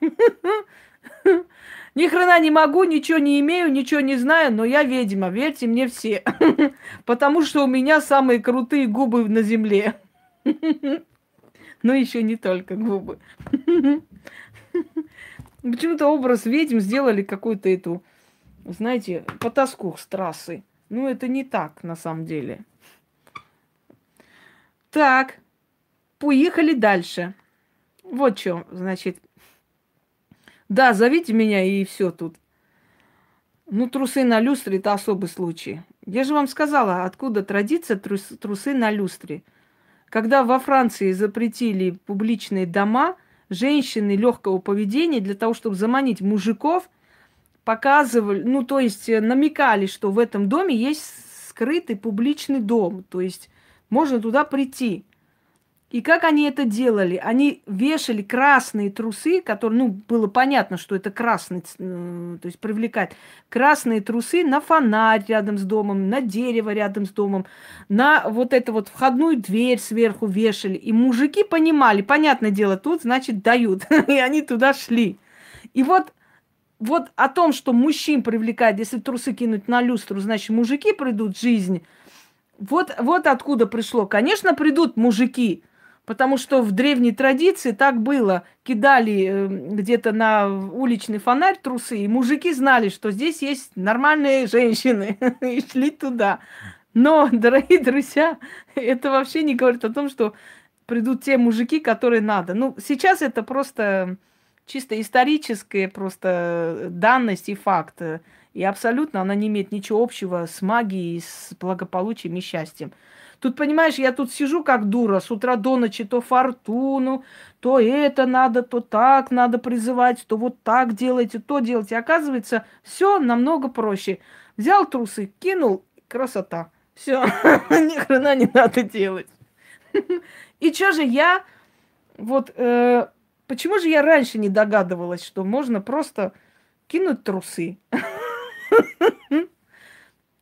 [SPEAKER 1] Ни хрена не могу, ничего не имею, ничего не знаю, но я ведьма, верьте мне все. Потому что у меня самые крутые губы на земле. Но еще не только губы. Почему-то образ ведьм сделали какую-то эту, знаете, потаску с трассы. Ну, это не так на самом деле. Так, поехали дальше. Вот что, значит. Да, зовите меня и все тут. Ну, трусы на люстре – это особый случай. Я же вам сказала, откуда традиция трус, трусы на люстре – когда во Франции запретили публичные дома, женщины легкого поведения для того, чтобы заманить мужиков, показывали, ну, то есть э, намекали, что в этом доме есть скрытый публичный дом, то есть можно туда прийти. И как они это делали? Они вешали красные трусы, которые, ну, было понятно, что это красный, э, то есть привлекать красные трусы на фонарь рядом с домом, на дерево рядом с домом, на вот эту вот входную дверь сверху вешали. И мужики понимали, понятное дело, тут, значит, дают. И они туда шли. И вот вот о том, что мужчин привлекает, если трусы кинуть на люстру, значит, мужики придут в жизнь. Вот, вот откуда пришло. Конечно, придут мужики, Потому что в древней традиции так было. Кидали э, где-то на уличный фонарь трусы, и мужики знали, что здесь есть нормальные женщины, и шли туда. Но, дорогие друзья, это вообще не говорит о том, что придут те мужики, которые надо. Ну, сейчас это просто чисто историческая просто данность и факт. И абсолютно она не имеет ничего общего с магией, с благополучием и счастьем. Тут, понимаешь, я тут сижу как дура с утра до ночи, то фортуну, то это надо, то так надо призывать, то вот так делайте, то делайте. Оказывается, все намного проще. Взял трусы, кинул, красота. Все, ни хрена не надо делать. И что же я, вот, э, почему же я раньше не догадывалась, что можно просто кинуть трусы.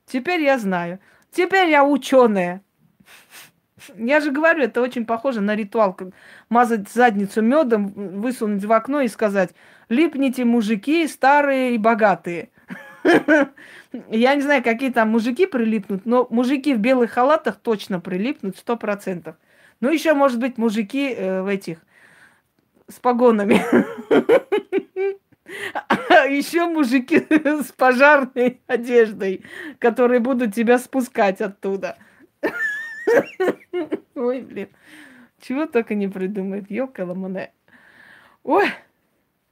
[SPEAKER 1] Теперь я знаю. Теперь я ученая. Я же говорю, это очень похоже на ритуал. Мазать задницу медом, высунуть в окно и сказать, липните мужики старые и богатые. Я не знаю, какие там мужики прилипнут, но мужики в белых халатах точно прилипнут, сто процентов. Ну, еще, может быть, мужики э, в этих, с погонами. А еще мужики с пожарной одеждой, которые будут тебя спускать оттуда. Ой, блин. Чего только не придумает. Ёлка ломаная. Ой,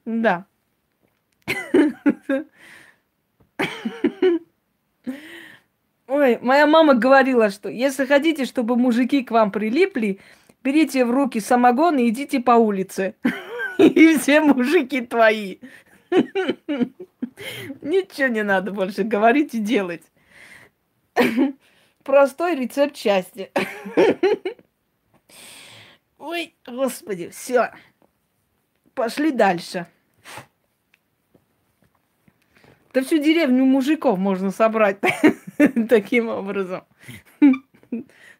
[SPEAKER 1] да. Ой, моя мама говорила, что если хотите, чтобы мужики к вам прилипли, берите в руки самогон и идите по улице. И все мужики твои. Ничего не надо больше говорить и делать. Простой рецепт счастья. Ой, господи, все. Пошли дальше. Да всю деревню мужиков можно собрать таким образом.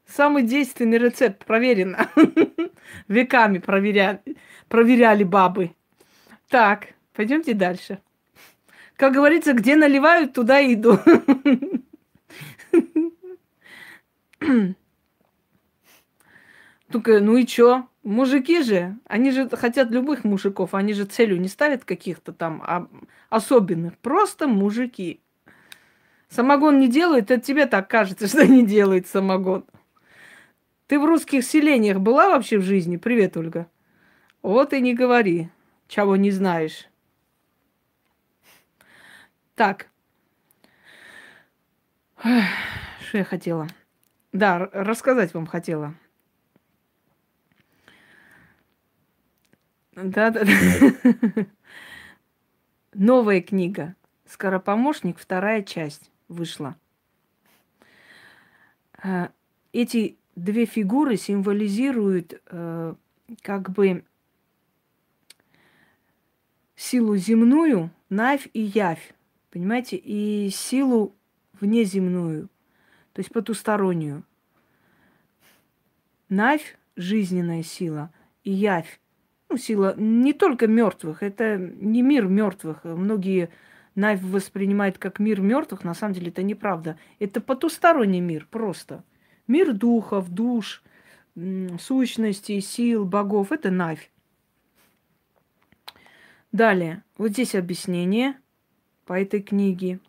[SPEAKER 1] Самый действенный рецепт проверено. Веками проверяли, проверяли бабы. Так, пойдемте дальше. Как говорится, где наливают, туда и иду. Только, ну и чё? Мужики же, они же хотят любых мужиков, они же целью не ставят каких-то там а, особенных, просто мужики. Самогон не делают, это тебе так кажется, что не делает самогон. Ты в русских селениях была вообще в жизни? Привет, Ольга. Вот и не говори, чего не знаешь. Так. Что я хотела? Да, рассказать вам хотела. Да, да, да. Новая книга. Скоропомощник, вторая часть вышла. А, эти две фигуры символизируют э, как бы силу земную, Навь и Явь, понимаете, и силу внеземную, то есть потустороннюю. Навь – жизненная сила, и Явь ну, сила не только мертвых, это не мир мертвых. Многие Найв воспринимают как мир мертвых, на самом деле это неправда. Это потусторонний мир просто. Мир духов, душ, сущностей, сил, богов. Это Найв. Далее, вот здесь объяснение по этой книге.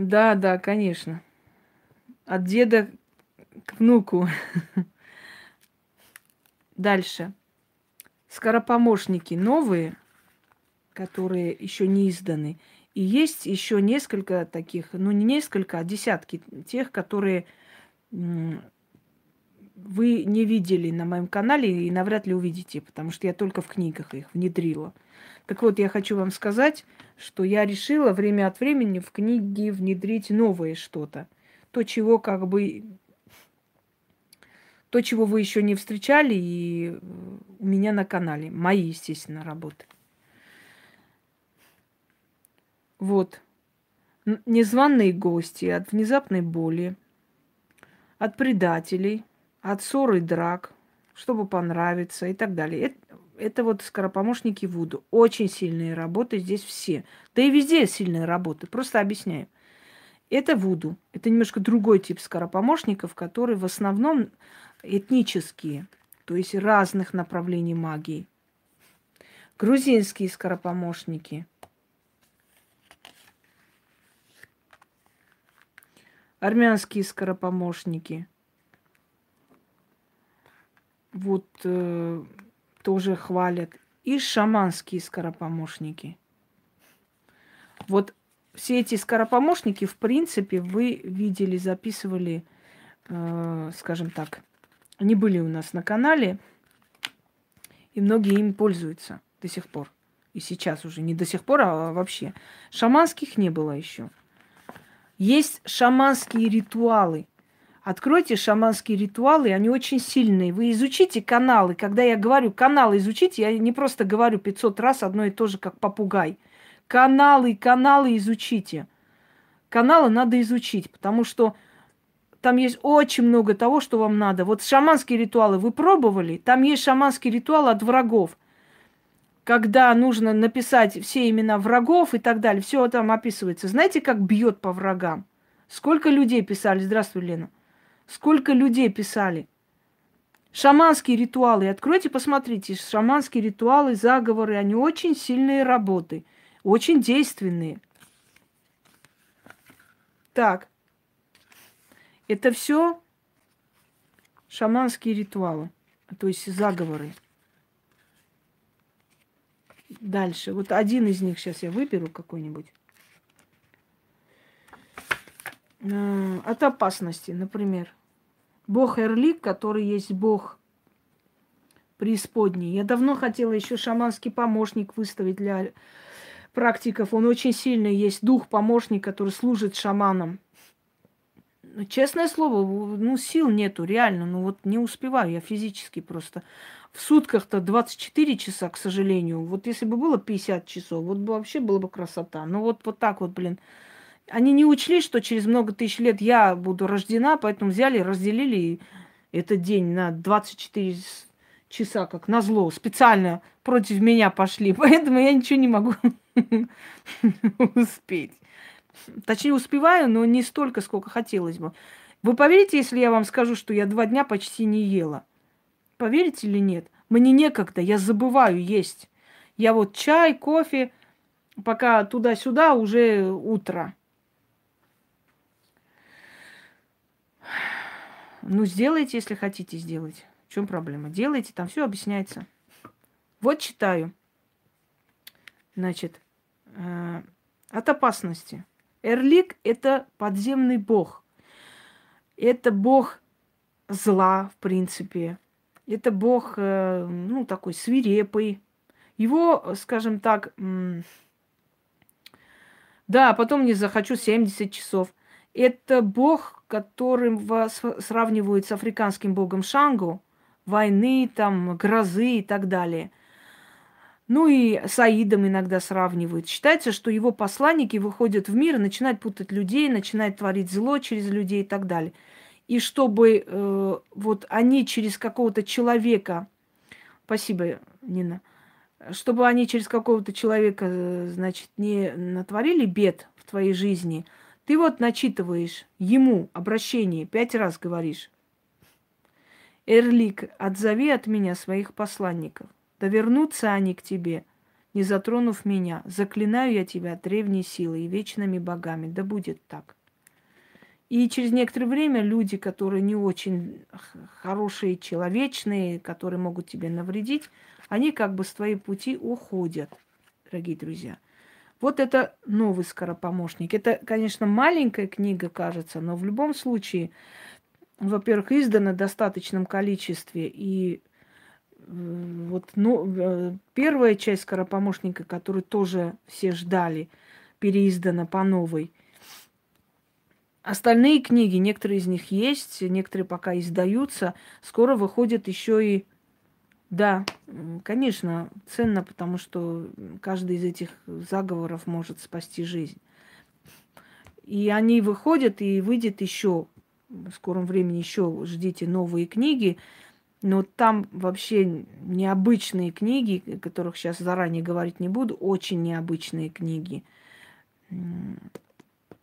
[SPEAKER 1] Да, да, конечно. От деда к внуку. Дальше. Скоропомощники новые, которые еще не изданы. И есть еще несколько таких, ну не несколько, а десятки тех, которые вы не видели на моем канале и навряд ли увидите, потому что я только в книгах их внедрила. Так вот, я хочу вам сказать, что я решила время от времени в книге внедрить новое что-то. То, чего как бы то, чего вы еще не встречали, и у меня на канале. Мои, естественно, работы. Вот. Незваные гости от внезапной боли, от предателей, от ссор и драк, чтобы понравиться и так далее. Это, это вот скоропомощники Вуду. Очень сильные работы здесь все. Да и везде сильные работы. Просто объясняю. Это Вуду. Это немножко другой тип скоропомощников, который в основном этнические, то есть разных направлений магии. Грузинские скоропомощники. Армянские скоропомощники. Вот э, тоже хвалят. И шаманские скоропомощники. Вот все эти скоропомощники, в принципе, вы видели, записывали, э, скажем так, они были у нас на канале, и многие им пользуются до сих пор. И сейчас уже не до сих пор, а вообще. Шаманских не было еще. Есть шаманские ритуалы. Откройте шаманские ритуалы, они очень сильные. Вы изучите каналы. Когда я говорю каналы изучите, я не просто говорю 500 раз одно и то же, как попугай. Каналы, каналы изучите. Каналы надо изучить, потому что там есть очень много того, что вам надо. Вот шаманские ритуалы вы пробовали? Там есть шаманский ритуал от врагов. Когда нужно написать все имена врагов и так далее. Все там описывается. Знаете, как бьет по врагам? Сколько людей писали? Здравствуй, Лена. Сколько людей писали? Шаманские ритуалы. Откройте, посмотрите. Шаманские ритуалы, заговоры, они очень сильные работы. Очень действенные. Так. Это все шаманские ритуалы, то есть заговоры. Дальше. Вот один из них сейчас я выберу какой-нибудь. А, от опасности, например. Бог Эрлик, который есть бог преисподней. Я давно хотела еще шаманский помощник выставить для практиков. Он очень сильный. Есть дух-помощник, который служит шаманам. Ну, честное слово, ну, сил нету, реально. Ну, вот не успеваю я физически просто. В сутках-то 24 часа, к сожалению. Вот если бы было 50 часов, вот бы вообще была бы красота. Ну, вот, вот так вот, блин. Они не учли, что через много тысяч лет я буду рождена, поэтому взяли, разделили этот день на 24 часа, как назло. Специально против меня пошли. Поэтому я ничего не могу успеть. Точнее, успеваю, но не столько, сколько хотелось бы. Вы поверите, если я вам скажу, что я два дня почти не ела? Поверите или нет? Мне некогда, я забываю есть. Я вот чай, кофе, пока туда-сюда уже утро. Ну, сделайте, если хотите сделать. В чем проблема? Делайте, там все объясняется. Вот читаю. Значит, э, от опасности. Эрлик – это подземный бог. Это бог зла, в принципе. Это бог, э, ну, такой свирепый. Его, скажем так, да, потом не захочу 70 часов. Это бог, которым сравнивают с африканским богом Шангу, войны, там, грозы и так далее – ну и с Аидом иногда сравнивают. Считается, что его посланники выходят в мир начинают путать людей, начинают творить зло через людей и так далее. И чтобы э, вот они через какого-то человека, спасибо, Нина, чтобы они через какого-то человека, э, значит, не натворили бед в твоей жизни, ты вот начитываешь ему обращение, пять раз говоришь. Эрлик, отзови от меня своих посланников. Да вернутся они к тебе, не затронув меня. Заклинаю я тебя древней силой и вечными богами. Да будет так. И через некоторое время люди, которые не очень хорошие, человечные, которые могут тебе навредить, они как бы с твоей пути уходят, дорогие друзья. Вот это новый скоропомощник. Это, конечно, маленькая книга, кажется, но в любом случае, во-первых, издана в достаточном количестве, и вот ну, э, первая часть скоропомощника, которую тоже все ждали, переиздана по новой. Остальные книги, некоторые из них есть, некоторые пока издаются. Скоро выходит еще и... Да, конечно, ценно, потому что каждый из этих заговоров может спасти жизнь. И они выходят, и выйдет еще в скором времени еще ждите новые книги. Но там вообще необычные книги, о которых сейчас заранее говорить не буду, очень необычные книги.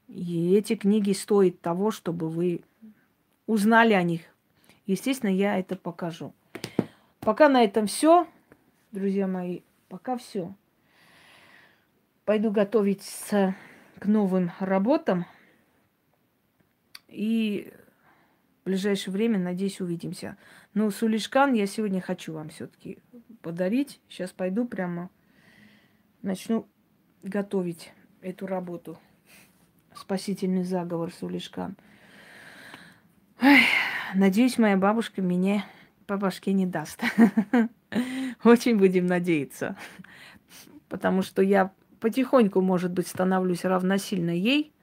[SPEAKER 1] И эти книги стоят того, чтобы вы узнали о них. Естественно, я это покажу. Пока на этом все, друзья мои, пока все. Пойду готовиться к новым работам. И в ближайшее время, надеюсь, увидимся. Но сулишкан я сегодня хочу вам все-таки подарить. Сейчас пойду прямо начну готовить эту работу. Спасительный заговор сулишкан. Ой, надеюсь, моя бабушка меня по башке не даст. Очень будем надеяться. Потому что я потихоньку, может быть, становлюсь равносильно ей.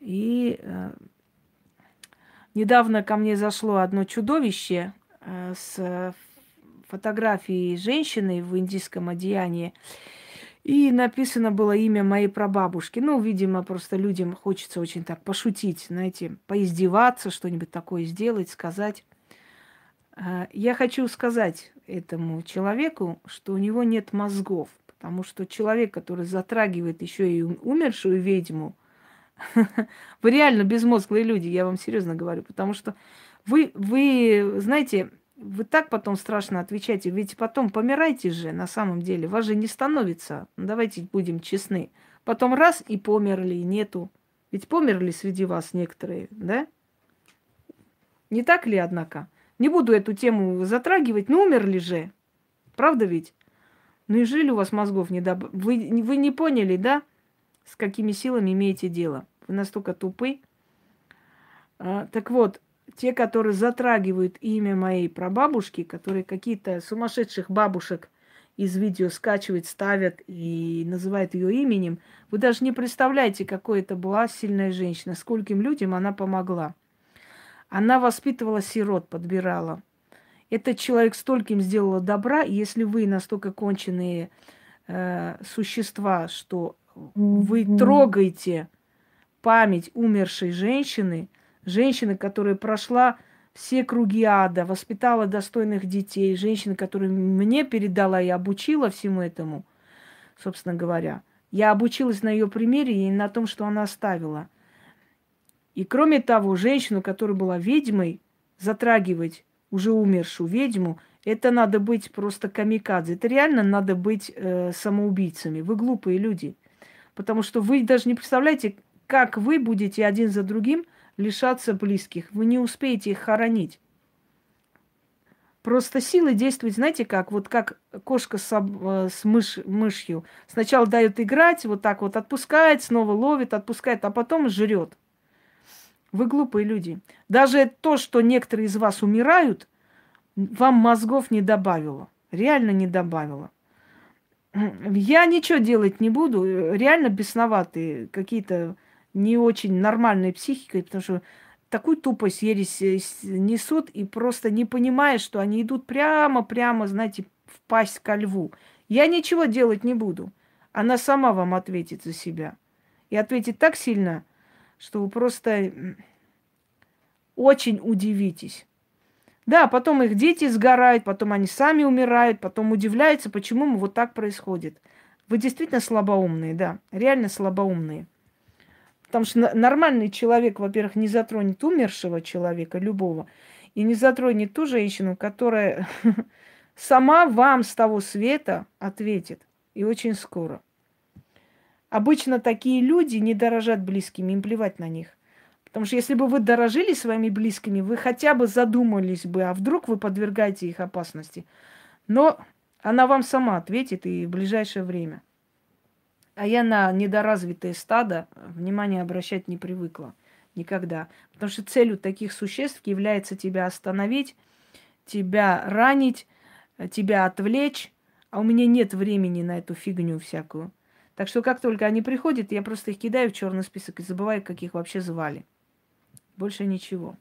[SPEAKER 1] И э, Недавно ко мне зашло одно чудовище э, с фотографией женщины в индийском одеянии. И написано было имя моей прабабушки. Ну, видимо, просто людям хочется очень так пошутить, знаете, поиздеваться, что-нибудь такое сделать, сказать. А, я хочу сказать этому человеку, что у него нет мозгов, потому что человек, который затрагивает еще и умершую ведьму, вы реально безмозглые люди, я вам серьезно говорю, потому что вы, вы, знаете, вы так потом страшно отвечаете, ведь потом помираете же на самом деле, вас же не становится. Ну, давайте будем честны. Потом раз и померли, нету. Ведь померли среди вас некоторые, да? Не так ли, однако? Не буду эту тему затрагивать, но умерли же. Правда ведь? Ну и жили у вас мозгов не доб... вы, вы не поняли, да, с какими силами имеете дело? Вы настолько тупы. А, так вот, те, которые затрагивают имя моей прабабушки, которые какие-то сумасшедших бабушек из видео скачивают, ставят и называют ее именем, вы даже не представляете, какой это была сильная женщина, скольким людям она помогла. Она воспитывала сирот, подбирала. Этот человек стольким сделала добра, и если вы настолько конченые э, существа, что вы трогаете память умершей женщины, Женщина, которая прошла все круги ада, воспитала достойных детей, женщина, которая мне передала и обучила всему этому, собственно говоря. Я обучилась на ее примере и на том, что она оставила. И кроме того, женщину, которая была ведьмой, затрагивать уже умершую ведьму, это надо быть просто камикадзе. Это реально надо быть э, самоубийцами. Вы глупые люди. Потому что вы даже не представляете, как вы будете один за другим – лишаться близких. Вы не успеете их хоронить. Просто силы действуют, знаете как? Вот как кошка с, э, с мышь, мышью. Сначала дает играть, вот так вот отпускает, снова ловит, отпускает, а потом жрет. Вы глупые люди. Даже то, что некоторые из вас умирают, вам мозгов не добавило. Реально не добавило. Я ничего делать не буду. Реально бесноватые какие-то не очень нормальной психикой, потому что такую тупость ересь э, несут и просто не понимая, что они идут прямо-прямо, знаете, в пасть ко льву. Я ничего делать не буду. Она сама вам ответит за себя. И ответит так сильно, что вы просто очень удивитесь. Да, потом их дети сгорают, потом они сами умирают, потом удивляются, почему вот так происходит. Вы действительно слабоумные, да, реально слабоумные. Потому что нормальный человек, во-первых, не затронет умершего человека, любого, и не затронет ту женщину, которая сама вам с того света ответит. И очень скоро. Обычно такие люди не дорожат близкими, им плевать на них. Потому что если бы вы дорожили своими близкими, вы хотя бы задумались бы, а вдруг вы подвергаете их опасности. Но она вам сама ответит и в ближайшее время. А я на недоразвитое стадо внимание обращать не привыкла. Никогда. Потому что целью таких существ является тебя остановить, тебя ранить, тебя отвлечь. А у меня нет времени на эту фигню всякую. Так что как только они приходят, я просто их кидаю в черный список и забываю, как их вообще звали. Больше ничего.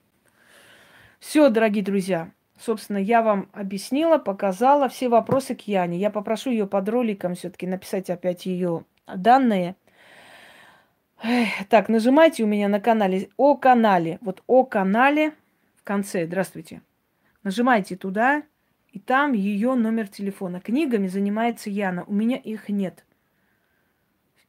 [SPEAKER 1] Все, дорогие друзья. Собственно, я вам объяснила, показала все вопросы к Яне. Я попрошу ее под роликом все-таки написать опять ее данные. Так, нажимайте у меня на канале о канале. Вот о канале в конце. Здравствуйте. Нажимайте туда, и там ее номер телефона. Книгами занимается Яна. У меня их нет.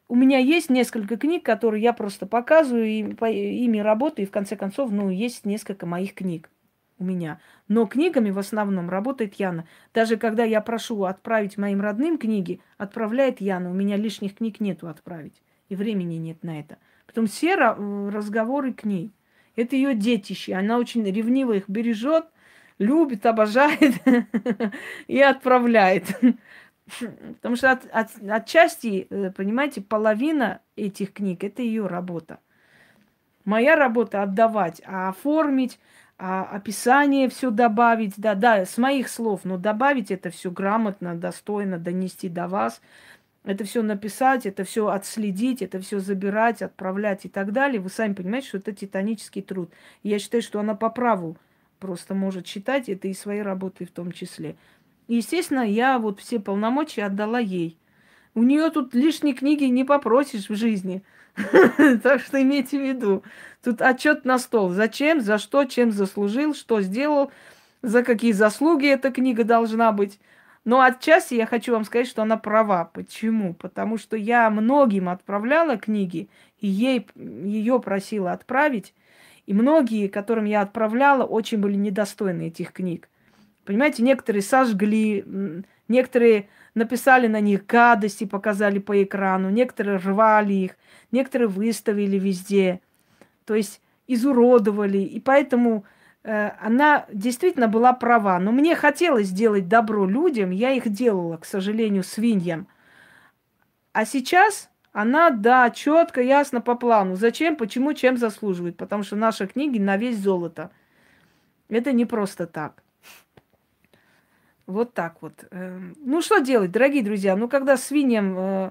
[SPEAKER 1] У меня есть несколько книг, которые я просто показываю, и по, ими работаю, и в конце концов, ну, есть несколько моих книг у меня. Но книгами в основном работает Яна. Даже когда я прошу отправить моим родным книги, отправляет Яна. У меня лишних книг нету отправить. И времени нет на это. Потом все разговоры к ней. Это ее детище. Она очень ревниво их бережет, любит, обожает и отправляет. Потому что от, от, отчасти, э, понимаете, половина этих книг это ее работа. Моя работа отдавать, а оформить, а описание все добавить, да, да, с моих слов, но добавить это все грамотно, достойно, донести до вас. это все написать, это все отследить, это все забирать, отправлять и так далее, вы сами понимаете, что это титанический труд. Я считаю, что она по праву просто может считать это и своей работой в том числе. Естественно, я вот все полномочия отдала ей. У нее тут лишней книги не попросишь в жизни. Так что имейте в виду. Тут отчет на стол. Зачем, за что, чем заслужил, что сделал, за какие заслуги эта книга должна быть. Но отчасти я хочу вам сказать, что она права. Почему? Потому что я многим отправляла книги, и ей ее просила отправить. И многие, которым я отправляла, очень были недостойны этих книг. Понимаете, некоторые сожгли, некоторые написали на них гадости, показали по экрану, некоторые рвали их, некоторые выставили везде, то есть изуродовали. И поэтому э, она действительно была права. Но мне хотелось сделать добро людям, я их делала, к сожалению, свиньям. А сейчас она, да, четко, ясно по плану. Зачем, почему, чем заслуживает. Потому что наши книги на весь золото. Это не просто так. Вот так вот. Эм, ну, что делать, дорогие друзья? Ну, когда свиньям э,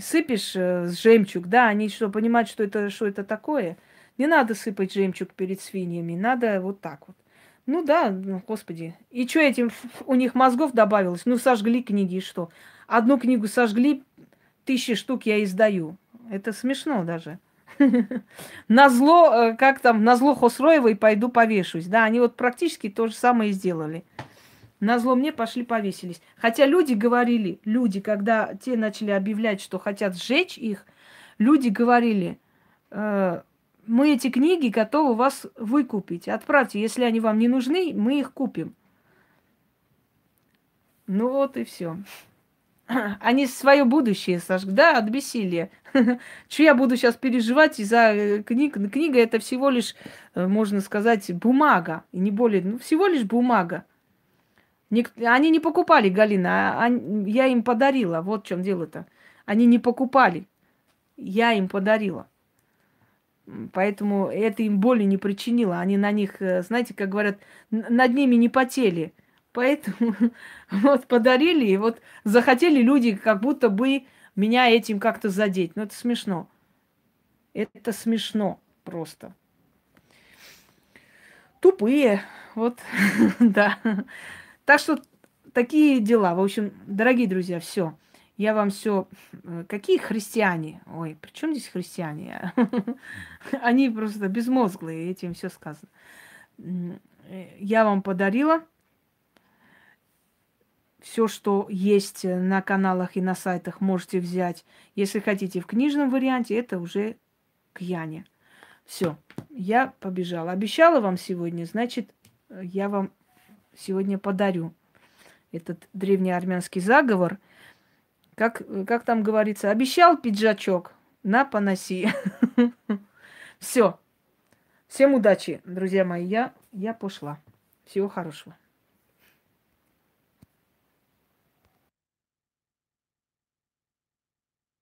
[SPEAKER 1] сыпешь э, жемчуг, да, они что, понимают, что это, что это такое? Не надо сыпать жемчуг перед свиньями, надо вот так вот. Ну да, ну, господи. И что этим у них мозгов добавилось? Ну, сожгли книги и что? Одну книгу сожгли, тысячи штук я издаю. Это смешно даже. На зло, э, как там, на зло Хосроевой пойду повешусь. Да, они вот практически то же самое и сделали. На зло мне пошли повесились. Хотя люди говорили, люди, когда те начали объявлять, что хотят сжечь их, люди говорили, э, мы эти книги готовы вас выкупить. Отправьте, если они вам не нужны, мы их купим. Ну вот и все. Они свое будущее сожгли, да, от бессилия. Что я буду сейчас переживать из-за э, книг? Книга это всего лишь, э, можно сказать, бумага, и не более, ну всего лишь бумага. Они не покупали, Галина, а я им подарила. Вот в чем дело-то. Они не покупали. Я им подарила. Поэтому это им боли не причинило. Они на них, э, знаете, как говорят, над ними не потели. Поэтому вот подарили, и вот захотели люди как будто бы меня этим как-то задеть. Ну, это смешно. Это смешно просто. Тупые. Вот, да. Так что такие дела. В общем, дорогие друзья, все. Я вам все. Э, какие христиане? Ой, при чем здесь христиане? Они просто безмозглые, этим все сказано. Я вам подарила все, что есть на каналах и на сайтах, можете взять. Если хотите в книжном варианте, это уже к Яне. Все, я побежала. Обещала вам сегодня, значит, я вам сегодня подарю этот древний армянский заговор. Как, как там говорится, обещал пиджачок, на поноси. Все. Всем удачи, друзья мои. Я, я пошла. Всего хорошего.